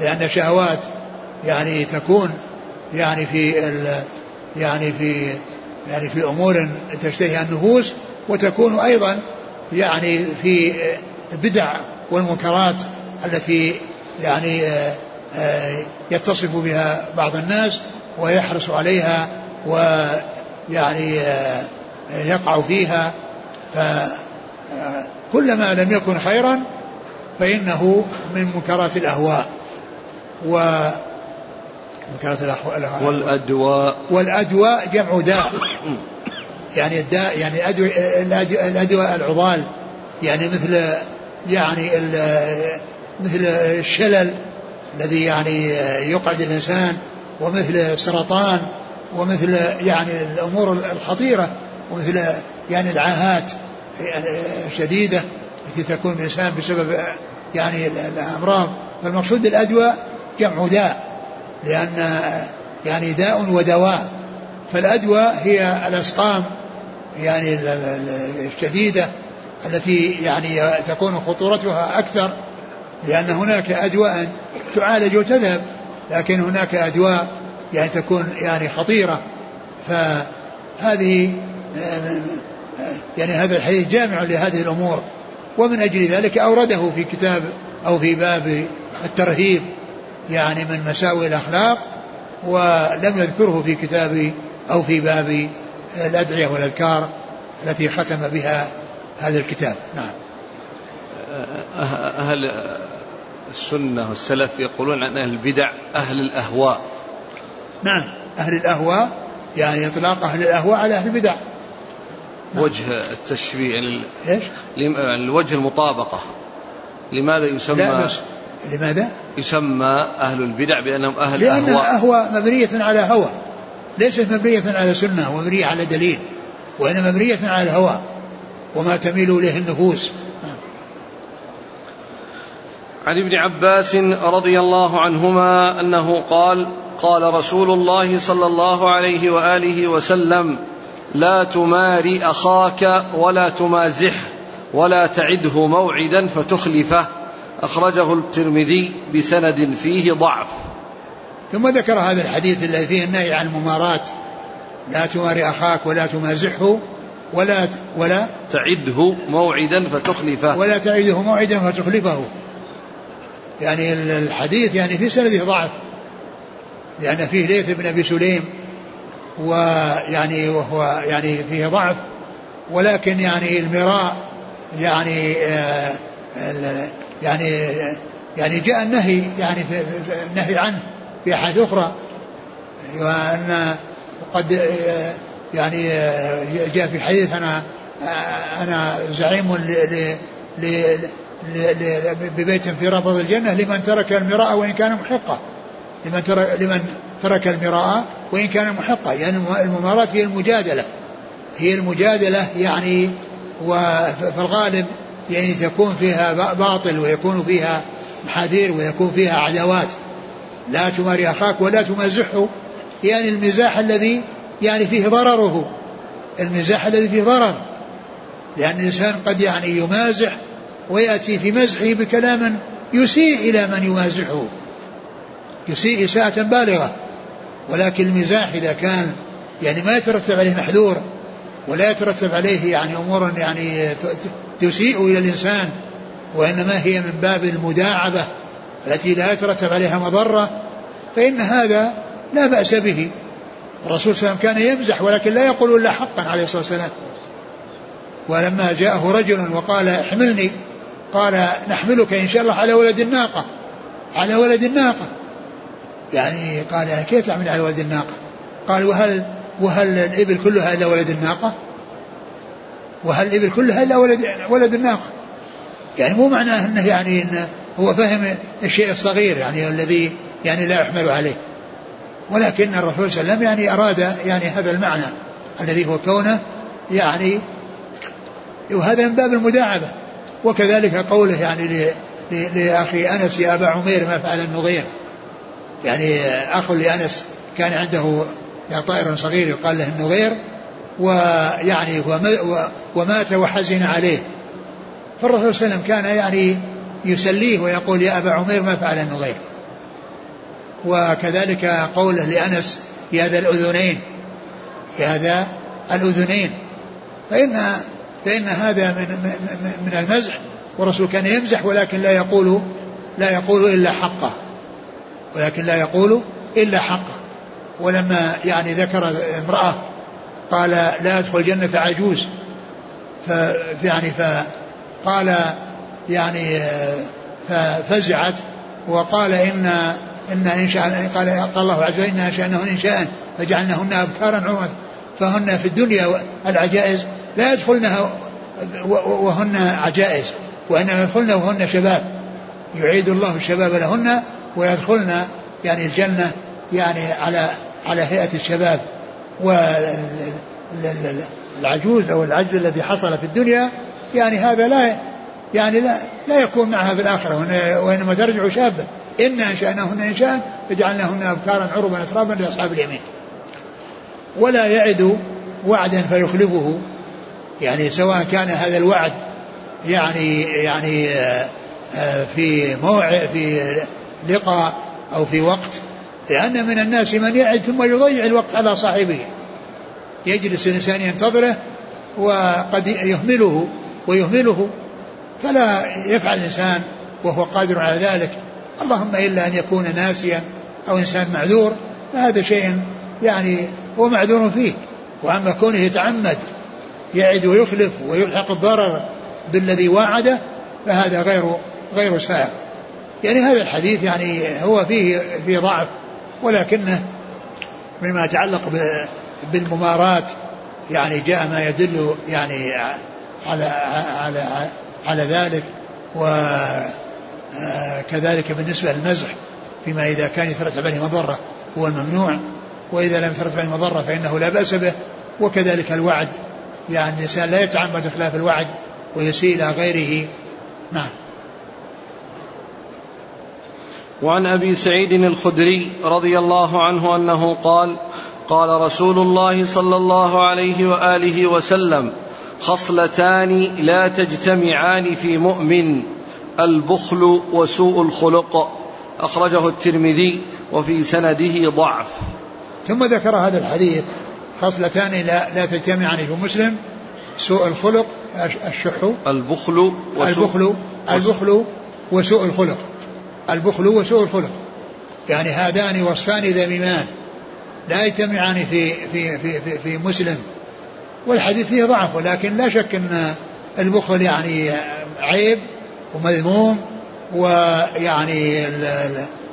لأن الشهوات يعني تكون يعني في ال يعني في يعني في أمور تشتهيها النفوس وتكون أيضا يعني في البدع والمنكرات التي يعني آه، آه، يتصف بها بعض الناس ويحرص عليها ويعني آه، يقع فيها. فكلما لم يكن خيرا فإنه من منكرات الأهواء. و منكرات الأهواء والأدواء. والأدواء جمع داء. يعني الداء يعني الأدواء العضال. يعني مثل يعني مثل الشلل الذي يعني يقعد الإنسان ومثل السرطان ومثل يعني الأمور الخطيرة ومثل يعني العاهات الشديدة التي تكون الإنسان بسبب يعني الأمراض. فالمقصود الأدواء جمع داء لأن يعني داء ودواء. فالأدواء هي الأسقام يعني الشديدة التي يعني تكون خطورتها أكثر لأن هناك أدواء تعالج وتذهب لكن هناك أدواء يعني تكون يعني خطيرة. فهذه يعني هذا الحديث جامع لهذه الأمور. ومن أجل ذلك أورده في كتاب أو في باب الترهيب يعني من مساوئ الأخلاق ولم يذكره في كتاب أو في باب الأدعية والأذكار التي ختم بها هذا الكتاب. نعم. أهل السنة والسلف يقولون عن أهل البدع أهل الأهواء. نعم. أهل الأهواء يعني إطلاق أهل الأهواء على أهل البدع. نعم. وجه التشبيه يعني إيش؟ الوجه المطابقة. لماذا يسمى لماذا؟ يسمى أهل البدع بأنهم أهل لأن أهواء أهواء مبنية على هوى. ليست مبنية على سنة ومبنية على دليل وإنما مبنية على الهوى وما تميل إليه النفوس. عن ابن عباس رضي الله عنهما أنه قال قال رسول الله صلى الله عليه وآله وسلم لا تماري أخاك ولا تمازحه ولا تعده موعدا فتخلفه. أخرجه الترمذي بسند فيه ضعف. ثم ذكر هذا الحديث الذي فيه النهي عن الممارات لا تماري أخاك ولا تمازحه ولا ولا تعده موعدا فتخلفه. ولا تعده موعدا فتخلفه. يعني الحديث يعني في سنده ضعف. لأن فيه ليث بن أبي سليم ويعني وهو يعني فيه ضعف. ولكن يعني المراء يعني آه يعني يعني جاء النهي يعني في النهي عنه في أحد أخرى. وأن قد آه، يعني آه، جاء في حديث أنا آه، أنا زعيم ببيت في ربض الجنة لمن ترك المراء وإن كان محقا. لمن ترك, لمن ترك المراء وإن كان محقا. يعني المماراة هي المجادلة. هي المجادلة يعني وفي الغالب يعني تكون فيها باطل ويكون فيها محاذير ويكون فيها عداوات. لا تماري أخاك ولا تمازحه. يعني المزاح الذي يعني فيه ضرره. المزاح الذي فيه ضرر. لأن الإنسان قد يعني يمازح ويأتي في مزحه بكلام يسيء إلى من يمازحه. يسيء إساءة بالغة. ولكن المزاح إذا كان يعني ما يترتب عليه محذور ولا يترتب عليه يعني أمور يعني تسيء إلى الإنسان وإنما هي من باب المداعبة التي لا يترتب عليها مضرة فإن هذا لا بأس به. الرسول صلى الله عليه وسلم كان يمزح ولكن لا يقول إلا حقا عليه الصلاة والسلام. ولما جاءه رجل وقال احملني قال نحملك إن شاء الله على ولد الناقة على ولد الناقة. يعني قال كيف تحمل على ولد الناقة؟ قال وهل وهل الإبل كلها إلا ولد الناقة؟ وهل الإبل كلها إلا ولد ولد الناقة؟ يعني مو معناه أنه يعني إنه هو فهم الشيء الصغير يعني الذي يعني لا يحمل عليه. ولكن الرسول صلى الله عليه وسلم يعني أراد يعني هذا المعنى الذي هو كونه يعني وهذا من باب المداعبة. وكذلك قوله يعني لأخي أنس يا أبا عمير ما فعل النظير. يعني أخ لأنس كان عنده طائر صغير يقال له النظير ويعني ومات وحزن عليه. فالرسول صلى الله عليه وسلم كان يعني يسليه ويقول يا أبا عمير ما فعل النغير وكذلك قوله لأنس يا ذا الأذنين يا ذا الأذنين. فإن فإن هذا من من, المزح والرسول كان يمزح ولكن لا يقول لا يقول إلا حقه. ولكن لا يقول إلا حقه. ولما يعني ذكر امرأة قال لا يدخل الجنة عجوز ف يعني فقال يعني ففزعت وقال إن إن إن شاء قال قال الله عز وجل إنا أنشأنهن إنشاء فجعلناهن أبكارا عرما فهن في الدنيا العجائز لا يدخلنها وهن عجائز وإنما يدخلن وهن شباب. يعيد الله الشباب لهن ويدخلن يعني الجنة يعني على على هيئة الشباب. والعجوز أو العجز الذي حصل في الدنيا يعني هذا لا يعني لا لا يكون معها في الآخرة وإنما ترجع شابة. إنا أنشأناهن إنشاء فجعلناهن أبكارا عربا أترابا لأصحاب اليمين. ولا يعد وعدا فيخلفه. يعني سواء كان هذا الوعد يعني يعني آه، آه، في موعد في لقاء أو في وقت لأن من الناس من يعد ثم يضيع الوقت على صاحبه. يجلس الإنسان ينتظره وقد يهمله ويهمله فلا يفعل الإنسان وهو قادر على ذلك. اللهم إلا أن يكون ناسيا أو إنسان معذور فهذا شيء يعني هو معذور فيه. وأما كونه يتعمد يعد ويخلف ويلحق الضرر بالذي وعده فهذا غير غير سائغ يعني هذا الحديث يعني هو فيه فيه ضعف ولكنه مما يتعلق بالممارات يعني جاء ما يدل يعني على على على ذلك. وكذلك بالنسبة للمزح فيما إذا كان يترتب عليه مضرة هو الممنوع وإذا لم يترتب عليه مضرة فإنه لا بأس به وكذلك الوعد يعني الإنسان لا يتعمد خلاف الوعد ويسيء إلى غيره. نعم. وعن أبي سعيد الخدري رضي الله عنه أنه قال قال رسول الله صلى الله عليه وآله وسلم خصلتان لا تجتمعان في مؤمن. البخل وسوء الخلق. أخرجه الترمذي وفي سنده ضعف. ثم ذكر هذا الحديث خصلتان لا, لا تجتمعان في مسلم سوء الخلق الشح. البخل وسوء البخل البخل وسوء الخلق. البخل وسوء الخلق. يعني هذان وصفان ذميمان لا يجتمعان في في في في, في مسلم. والحديث فيه ضعف ولكن لا شك إن البخل يعني عيب. ومذموم ويعني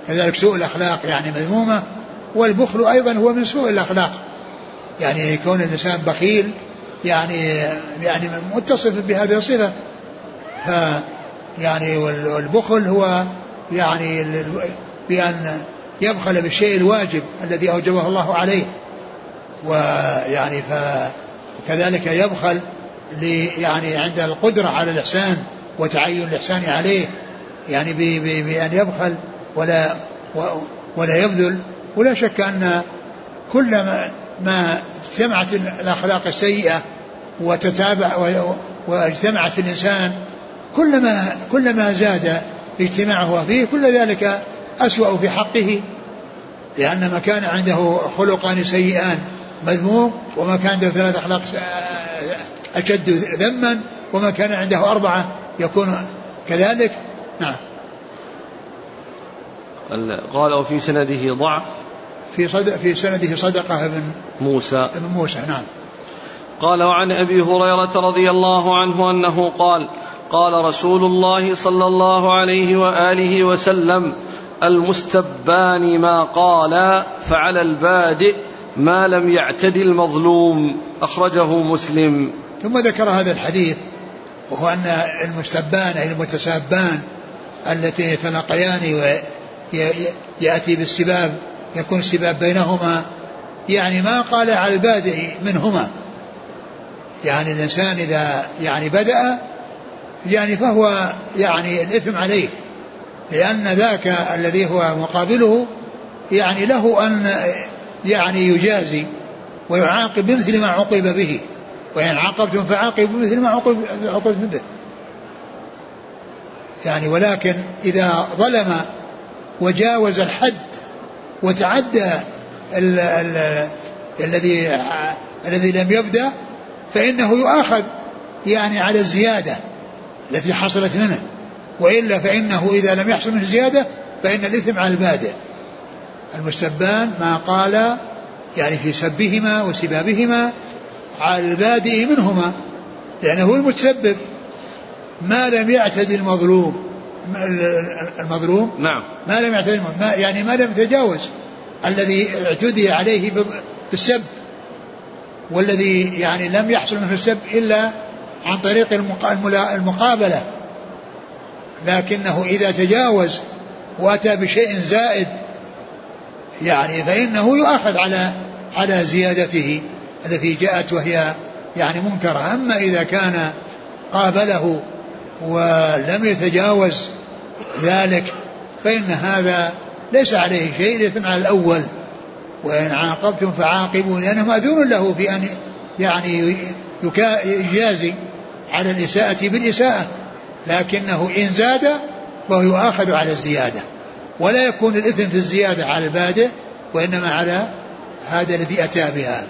كذلك سوء الأخلاق يعني مذمومة والبخل أيضا هو من سوء الأخلاق. يعني كون الإنسان بخيل يعني يعني متصف بهذه الصفة. ف يعني والبخل هو يعني بأن يبخل بالشيء الواجب الذي أوجبه الله عليه. ويعني فكذلك يبخل يعني عند القدرة على الإحسان. وتعين الإحسان عليه يعني بأن يبخل ولا ولا يبذل. ولا شك أن كل ما, ما اجتمعت الأخلاق السيئة وتتابع واجتمعت في الإنسان كلما كلما زاد اجتماعه فيه كل ذلك أسوأ في حقه. لأن ما كان عنده خلقان سيئان مذموم وما كان عنده ثلاث أخلاق أشد ذما وما كان عنده أربعة يكون كذلك؟ نعم. قال وفي سنده ضعف. في صد في سنده صدقة بن موسى. بن موسى نعم. قال وعن أبي هريرة رضي الله عنه أنه قال قال رسول الله صلى الله عليه وآله وسلم المستبان ما قال فعلى البادئ ما لم يعتد المظلوم. أخرجه مسلم. ثم ذكر هذا الحديث وهو أن المستبان أي المتسابان اللتين يتلاقيان وياتي بالسباب يكون السباب بينهما. يعني ما قال على البادئ منهما. يعني الإنسان إذا يعني بدأ يعني فهو يعني الإثم عليه. لأن ذاك الذي هو مقابله يعني له أن يعني يجازي ويعاقب بمثل ما عوقب به. وإن عاقبتم فعاقبوا بمثل ما عوقبتم به. يعني ولكن إذا ظلم وجاوز الحد وتعدى ال ال الذي الذي لم يبدأ فإنه يؤاخذ يعني على الزيادة التي حصلت منه. وإلا فإنه إذا لم يحصل منه زيادة فإن الإثم على البادئ. المستبان ما قال يعني في سبهما وسبابهما على البادئ منهما لأنه هو المتسبب. ما لم يعتد المظلوم المظلوم؟ نعم. ما لم يعتد ما يعني ما لم يتجاوز. الذي اعتدي عليه بالسب والذي يعني لم يحصل منه السب إلا عن طريق المقابلة. لكنه إذا تجاوز وأتى بشيء زائد يعني فإنه يؤاخذ على على زيادته. التي جاءت وهي يعني منكرة. أما إذا كان قابله ولم يتجاوز ذلك فإن هذا ليس عليه شيء الإثم على الأول. وإن عاقبتم فعاقبوا لأنه مأذون له في أن يعني يجازي على الإساءة بالإساءة. لكنه إن زاد فهو يؤاخذ على الزيادة. ولا يكون الإثم في الزيادة على البادئ وإنما على هذا الذي أتى بها.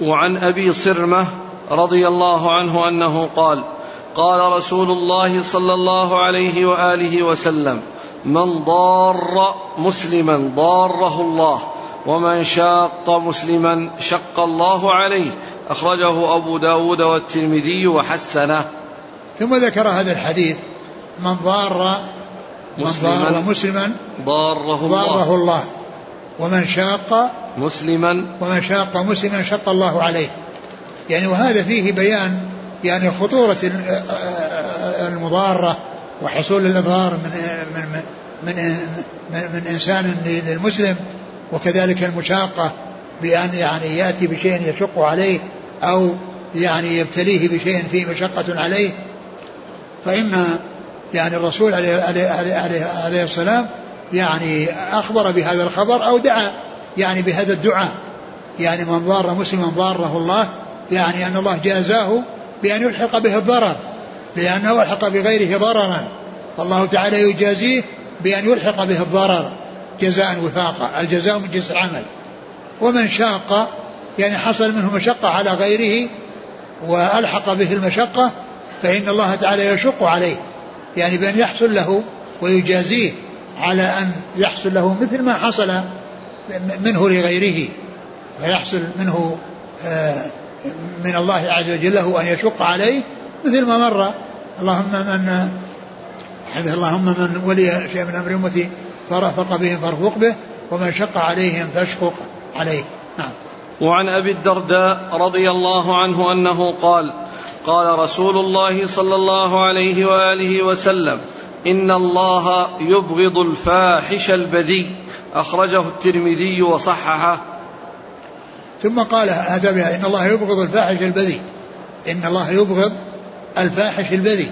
وعن أبي صرمة رضي الله عنه أنه قال قال رسول الله صلى الله عليه وآله وسلم من ضار مسلما ضاره الله ومن شاق مسلما شق الله عليه أخرجه أبو داود والترمذي وحسنه. ثم ذكر هذا الحديث من ضار من ضار مسلما ضاره الله, ضاره الله ومن شاق مسلما. ومن شاق مسلما شق الله عليه. يعني وهذا فيه بيان يعني خطورة المضارة وحصول الإضرار من من من من, من إنسان للمسلم وكذلك المشاقة بأن يعني يأتي بشيء يشق عليه أو يعني يبتليه بشيء فيه مشقة عليه. فإن يعني الرسول عليه, عليه, عليه, عليه السلام يعني أخبر بهذا الخبر أو دعا يعني بهذا الدعاء. يعني من ضار مسلما ضاره الله يعني أن الله جازاه بأن يلحق به الضرر لأنه ألحق بغيره ضررا. فالله تعالى يجازيه بأن يلحق به الضرر جزاء وفاقا الجزاء من جنس العمل. ومن شاق يعني حصل منه مشقة على غيره وألحق به المشقة فإن الله تعالى يشق عليه يعني بأن يحصل له ويجازيه على أن يحصل له مثل ما حصل منه لغيره فيحصل منه آه، من الله عز وجل له أن يشق عليه مثل ما مر. اللهم من اللهم من ولي شيء من أمر أمتي فرفق بهم فارفق به ومن شق عليهم فاشقق عليه. نعم. وعن أبي الدرداء رضي الله عنه أنه قال قال رسول الله صلى الله عليه وآله وسلم إن الله يبغض الفاحش البذيء. أخرجه الترمذي وصححه. ثم قال أتى بها إن الله يبغض الفاحش البذيء. إن الله يبغض الفاحش البذيء.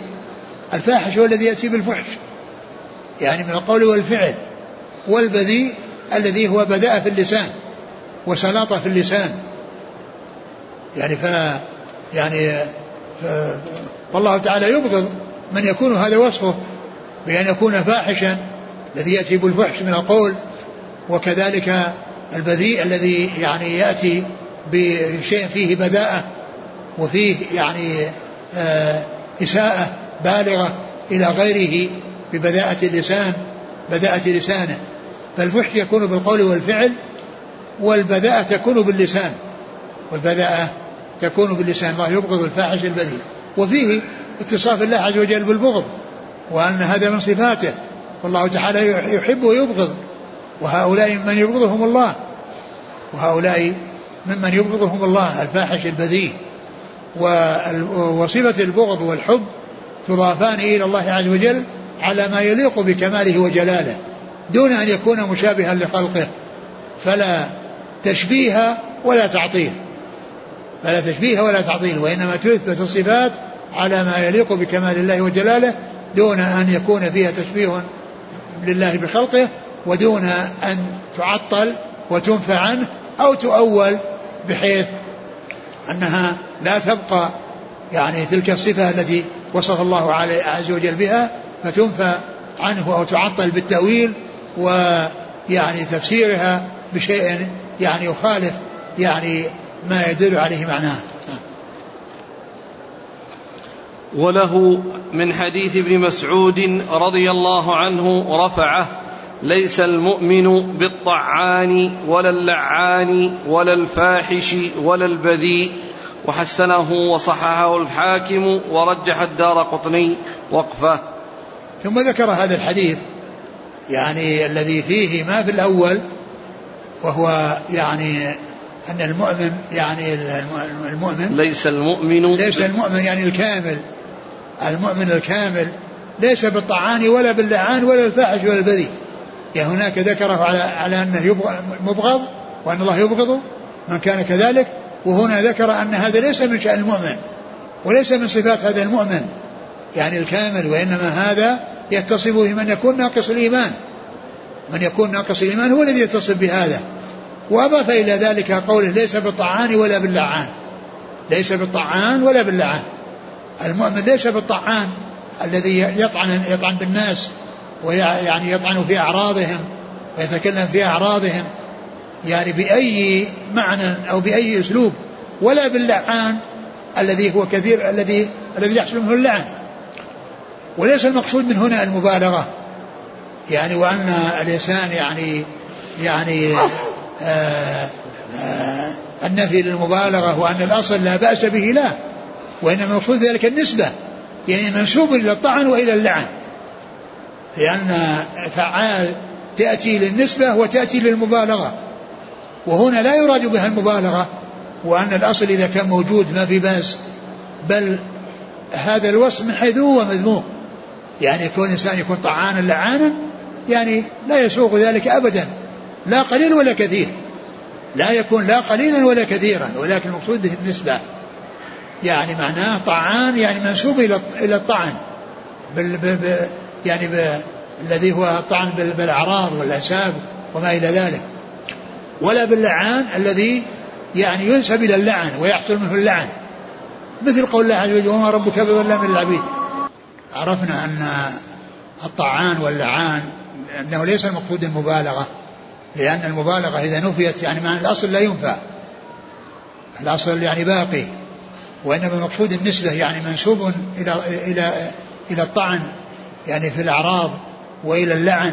الفاحش هو الذي يأتي بالفحش. يعني من القول والفعل. والبذيء الذي هو بدأ في اللسان وسلاطة في اللسان. يعني ف يعني ف... فالله تعالى يبغض من يكون هذا وصفه بأن يكون فاحشا. الذي يأتي بالفحش من القول وكذلك البذيء الذي يعني يأتي بشيء فيه بداءة وفيه يعني آه إساءة بالغة إلى غيره ببذاءة اللسان بداءة لسانه. فالفحش يكون بالقول والفعل والبذاءة تكون باللسان. والبذاءة تكون باللسان. الله يبغض الفاحش البذيء. وفيه اتصاف الله عز وجل بالبغض وأن هذا من صفاته. والله تعالى يحب ويبغض. وهؤلاء من يبغضهم الله. وهؤلاء ممن يبغضهم الله الفاحش البذيء وصفة البغض والحب تضافان إلى الله عز وجل على ما يليق بكماله وجلاله دون أن يكون مشابها لخلقه. فلا تشبيه ولا تعطيل. فلا تشبيه ولا تعطيل وإنما تثبت الصفات على ما يليق بكمال الله وجلاله دون أن يكون فيها تشبيه لله بخلقه ودون أن تعطل وتنفى عنه أو تؤول بحيث أنها لا تبقى يعني تلك الصفة التي وصف الله عز وجل بها فتنفى عنه أو تعطل بالتأويل ويعني تفسيرها بشيء يعني يخالف يعني ما يدل عليه معناه. وله من حديث ابن مسعود رضي الله عنه رفعه ليس المؤمن بالطعان ولا اللعان ولا الفاحش ولا البذيء. وحسنه وصححه الحاكم ورجح الدار قطني وقفه. ثم ذكر هذا الحديث يعني الذي فيه ما في الأول وهو يعني أن المؤمن يعني المؤمن ليس المؤمن ليس المؤمن يعني الكامل. المؤمن الكامل ليس بالطعان ولا باللعان ولا الفاحش ولا البذيء. يعني هناك ذكره على على أنه مبغض وأن الله يبغضه من كان كذلك وهنا ذكر أن هذا ليس من شأن المؤمن وليس من صفات هذا المؤمن. يعني الكامل وإنما هذا يتصف به من يكون ناقص الإيمان. من يكون ناقص الإيمان هو الذي يتصف بهذا. وأضاف إلى ذلك قوله ليس بالطعان ولا باللعان. ليس بالطعان ولا باللعان. المؤمن ليس بالطعان الذي يطعن يطعن بالناس ويعني يطعن في أعراضهم ويتكلم في أعراضهم يعني بأي معنى أو بأي أسلوب ولا باللعان الذي هو كثير الذي الذي يحصل منه اللعن. وليس المقصود من هنا المبالغة. يعني وأن الإنسان يعني يعني آآ آه، آآ آه، النفي للمبالغة وأن الأصل لا بأس به لا وإنما المقصود ذلك النسبة يعني منسوب إلى الطعن وإلى اللعن. لأن فعال تأتي للنسبة وتأتي للمبالغة. وهنا لا يراد بها المبالغة وأن الأصل إذا كان موجود ما في بأس بل هذا الوصف من حيث هو مذموم. يعني كون الإنسان يكون طعانا لعانا يعني لا يسوق ذلك أبدا. لا قليل ولا كثير. لا يكون لا قليلا ولا كثيرا ولكن المقصود به النسبة. يعني معناه طعان يعني منسوب إلى إلى الطعن. بال يعني الذي هو الطعن بالأعراض والأنساب وما إلى ذلك. ولا باللعان الذي يعني ينسب إلى اللعن ويحصل منه اللعن. مثل قول الله عز وجل وما ربك بظلام للعبيد عرفنا أن الطعان واللعان أنه ليس المقصود المبالغة لأن المبالغة إذا نفيت يعني معنى الأصل لا ينفى الأصل يعني باقي وإنما المقصود النسبة يعني منسوب إلى إلى إلى الطعن. يعني في الأعراض وإلى اللعن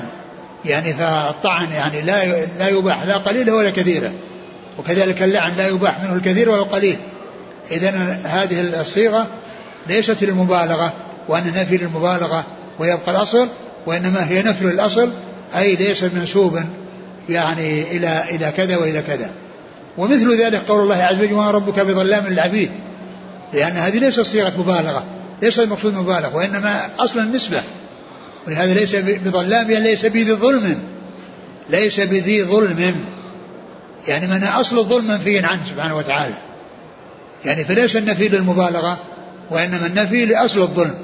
يعني فالطعن يعني لا لا يباح لا قليلا ولا كثيرا وكذلك اللعن لا يباح منه الكثير ولا القليل إذا هذه الصيغة ليست للمبالغة وأن نفي للمبالغة ويبقى الأصل وإنما هي نفي الأصل أي ليس منسوبا يعني إلى إلى كذا وإلى كذا. ومثل ذلك قول الله عز وجل وما ربك بظلام للعبيد. لأن هذه ليست صيغة مبالغة. ليس المقصود مبالغة وإنما أصلا النسبة. ولهذا ليس بظلام يعني ليس بذي ظلم. ليس بذي ظلم. يعني من أصل الظلم منفي عنه سبحانه وتعالى. يعني فليس النفي للمبالغة وإنما النفي لأصل الظلم.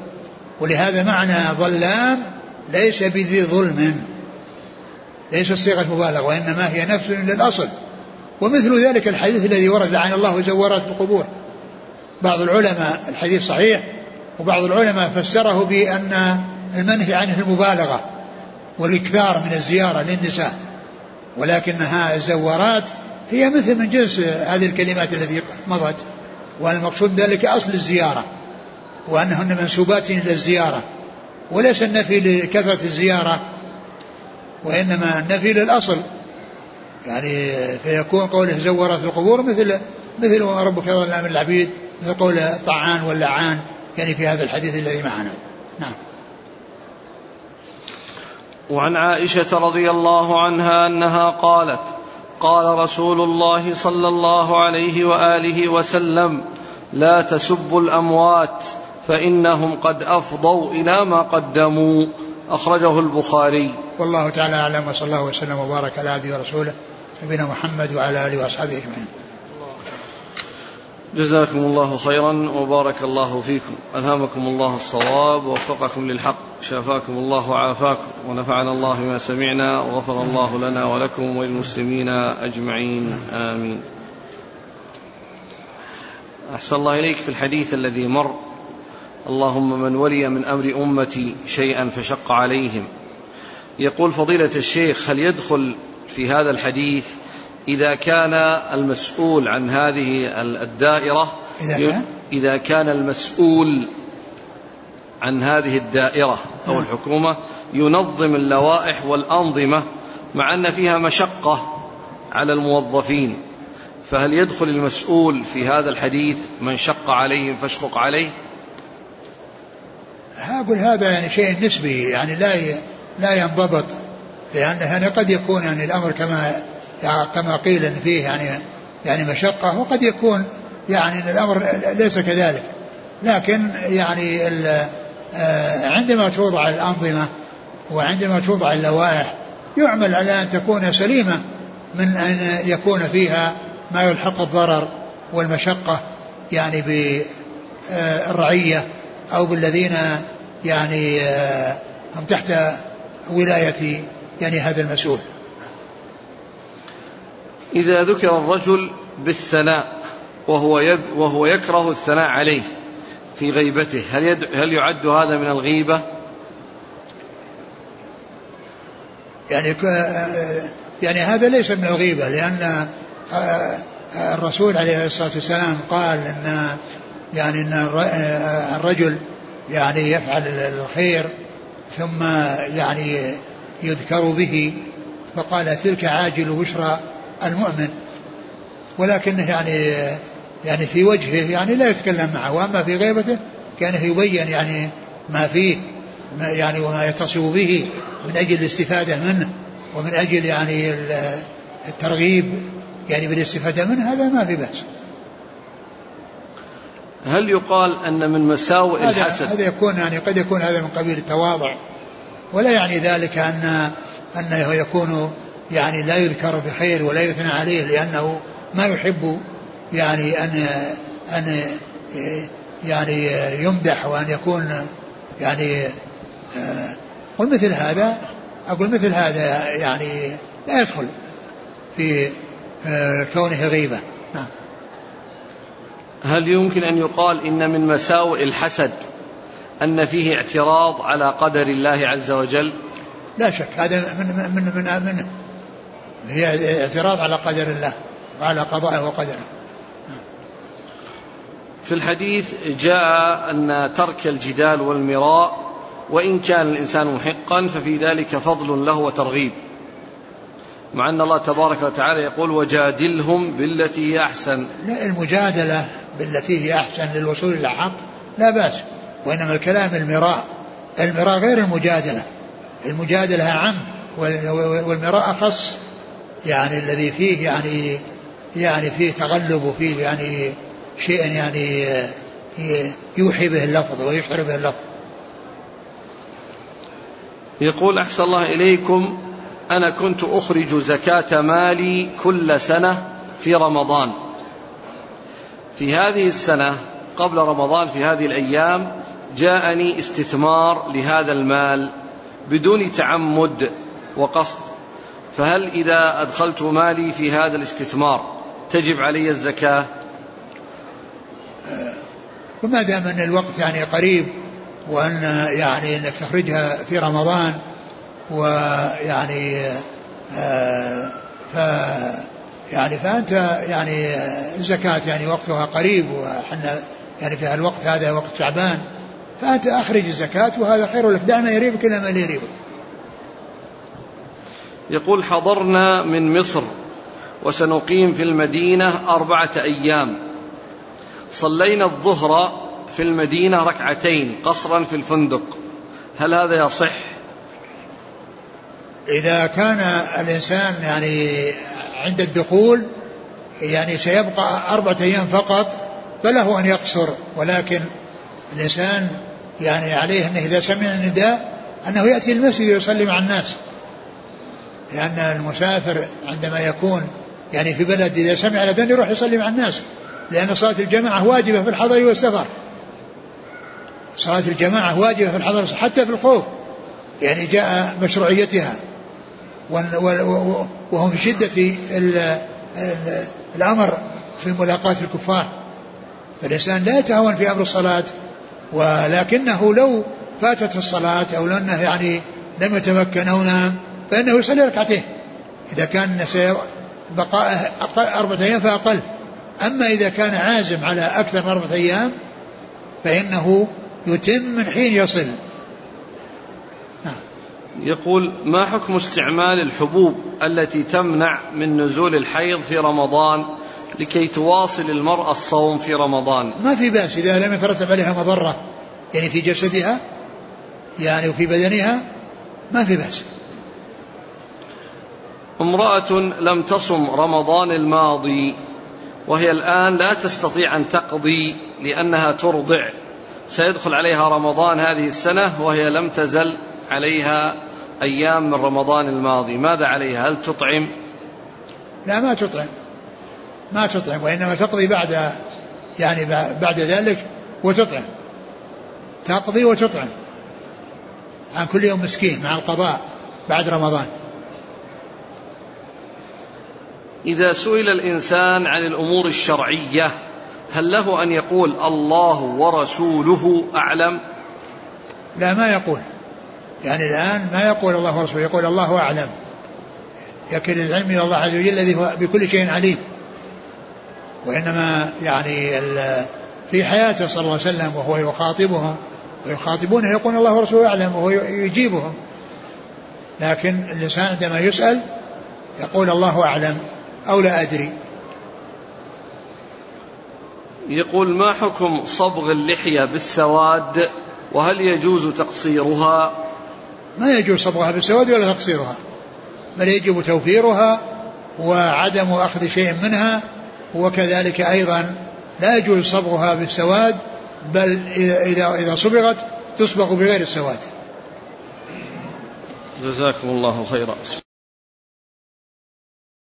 ولهذا معنى ظلام ليس بذي ظلم. ليس صيغة مبالغة وإنما هي نفس للأصل. ومثل ذلك الحديث الذي ورد لعن الله زورات القبور. بعض العلماء الحديث صحيح وبعض العلماء فسره بأن المنهي عنه المبالغة والإكثار من الزيارة للنساء. ولكنها الزوارات هي مثل من جنس هذه الكلمات التي مضت والمقصود ذلك أصل الزيارة وأنهن منسوبات إلى الزيارة وليس النفي لكثرة الزيارة وإنما النفي للأصل. يعني فيكون قوله زورت القبور مثل مثل ربك ظلام العبيد مثل قول طعان واللعان. يعني في هذا الحديث الذي معنا. نعم. وعن عائشة رضي الله عنها أنها قالت قال رسول الله صلى الله عليه وآله وسلم لا تسبوا الأموات فإنهم قد أفضوا إلى ما قدموا. أخرجه البخاري. والله تعالى أعلم وصلى الله وسلم وبارك على عبده ورسوله نبينا محمد وعلى آله وأصحابه أجمعين. جزاكم الله خيرا وبارك الله فيكم. ألهمكم الله الصواب ووفقكم للحق شافاكم الله وعافاكم ونفعنا الله بما سمعنا وغفر الله لنا ولكم وللمسلمين أجمعين آمين. أحسن الله إليك في الحديث الذي مر. اللهم من ولي من أمر أمتي شيئا فشق عليهم. يقول فضيلة الشيخ هل يدخل في هذا الحديث إذا كان المسؤول عن هذه الدائرة إذا كان, إذا كان المسؤول عن هذه الدائرة أو نعم. الحكومة ينظم اللوائح والأنظمة مع أن فيها مشقة على الموظفين. فهل يدخل المسؤول في هذا الحديث من شق عليهم فاشقق عليه؟ أقول هذا يعني شيء نسبي يعني لا لا ينضبط لأن يعني قد يكون يعني الأمر كما كما قيل إن فيه يعني يعني مشقة وقد يكون يعني أن الأمر ليس كذلك. لكن يعني آه، عندما توضع الأنظمة وعندما توضع اللوائح يعمل على أن تكون سليمة من أن يكون فيها ما يلحق الضرر والمشقة يعني بالرعية أو بالذين يعني آه، هم تحت ولاية يعني هذا المسؤول. إذا ذكر الرجل بالثناء وهو وهو يكره الثناء عليه في غيبته هل يد هل يعد هذا من الغيبة؟ يعني يعني هذا ليس من الغيبة لأن الرسول عليه الصلاة والسلام قال أن يعني أن الرجل يعني يفعل الخير ثم يعني يذكر به فقال تلك عاجل بشرى المؤمن ولكنه يعني يعني في وجهه يعني لا يتكلم معه وأما في غيبته كان يبين يعني ما فيه ما يعني وما يتصف به من أجل الاستفادة منه ومن أجل يعني الترغيب يعني بالاستفادة منه هذا ما في بأس. هل يقال أن من مساوئ الحسد هذا يكون يعني قد يكون هذا من قبيل التواضع ولا يعني ذلك ان أنه يكون يعني لا يذكر بخير ولا يثنى عليه لأنه ما يحب يعني أن أن يعني يمدح وأن يكون يعني قل مثل هذا أقول مثل هذا يعني لا يدخل في كونه غيبة. نعم. هل يمكن أن يقال إن من مساوئ الحسد أن فيه اعتراض على قدر الله عز وجل؟ لا شك هذا من من من, من هي اعتراض على قدر الله وعلى قضائه وقدره. في الحديث جاء أن ترك الجدال والمراء وإن كان الإنسان محقا ففي ذلك فضل له وترغيب. مع أن الله تبارك وتعالى يقول وجادلهم بالتي هي أحسن. لا المجادلة بالتي هي أحسن للوصول إلى الحق لا بأس وإنما الكلام المراء. المراء غير المجادلة. المجادلة أعم والمراء أخص. يعني الذي فيه يعني يعني فيه تغلب وفيه يعني شيء يعني يوحي به اللفظ ويشعر به اللفظ. يقول أحسن الله إليكم أنا كنت أخرج زكاة مالي كل سنة في رمضان. في هذه السنة قبل رمضان في هذه الأيام جاءني استثمار لهذا المال بدون تعمد وقصد. فهل إذا أدخلت مالي في هذا الاستثمار تجب علي الزكاة؟ وما دام أن الوقت يعني قريب وأن يعني أنك تخرجها في رمضان ويعني آه ف يعني فأنت يعني الزكاة يعني وقتها قريب وحنا يعني في الوقت هذا وقت شعبان فأنت أخرج الزكاة وهذا خير لك. دع ما يريبك إلى ما يريبك. يقول حضرنا من مصر وسنقيم في المدينة أربعة أيام. صلينا الظهر في المدينة ركعتين قصرا في الفندق. هل هذا يصح؟ إذا كان الإنسان يعني عند الدخول يعني سيبقى أربعة أيام فقط فله أن يقصر ولكن الإنسان يعني عليه أنه إذا سمع النداء أنه يأتي المسجد ويصلي مع الناس. لأن المسافر عندما يكون يعني في بلد إذا سمع الأذان يروح يصلي مع الناس لأن صلاة الجماعة واجبة في الحضر والسفر. صلاة الجماعة واجبة في الحضر حتى في الخوف يعني جاء مشروعيتها. وهم في شدة الأمر في ملاقاة الكفار. فالإنسان لا يتهاون في أمر الصلاة ولكنه لو فاتت الصلاة أو لأنه يعني لم يتمكن أو نام فإنه يصلي ركعتين. إذا كان بقاء أقل أربعة أيام فأقل. أما إذا كان عازم على أكثر من أربعة أيام فإنه يتم من حين يصل. نعم. يقول ما حكم استعمال الحبوب التي تمنع من نزول الحيض في رمضان لكي تواصل المرأة الصوم في رمضان؟ ما في بأس إذا لم يترتب عليها مضرة يعني في جسدها يعني وفي بدنها ما في بأس. امرأة لم تصم رمضان الماضي وهي الآن لا تستطيع أن تقضي لأنها ترضع. سيدخل عليها رمضان هذه السنة وهي لم تزل عليها أيام من رمضان الماضي. ماذا عليها؟ هل تطعم؟ لا ما تطعم. ما تطعم وإنما تقضي بعد يعني بعد ذلك وتطعم. تقضي وتطعم. عن كل يوم مسكين مع القضاء بعد رمضان. إذا سئل الإنسان عن الأمور الشرعية هل له أن يقول الله ورسوله أعلم؟ لا ما يقول. يعني الآن ما يقول الله ورسوله يقول الله أعلم. يكل العلم إلى الله عز وجل الذي هو بكل شيء عليم. وإنما يعني في حياته صلى الله عليه وسلم وهو يخاطبهم ويخاطبونه يقول الله ورسوله أعلم وهو يجيبهم. لكن الإنسان عندما يسأل يقول الله أعلم. أو لا أدري. يقول ما حكم صبغ اللحية بالسواد؟ وهل يجوز تقصيرها؟ ما يجوز صبغها بالسواد ولا تقصيرها. بل يجب توفيرها وعدم أخذ شيء منها وكذلك أيضا لا يجوز صبغها بالسواد بل إذا إذا صبغت تصبغ بغير السواد. جزاكم الله خيرا.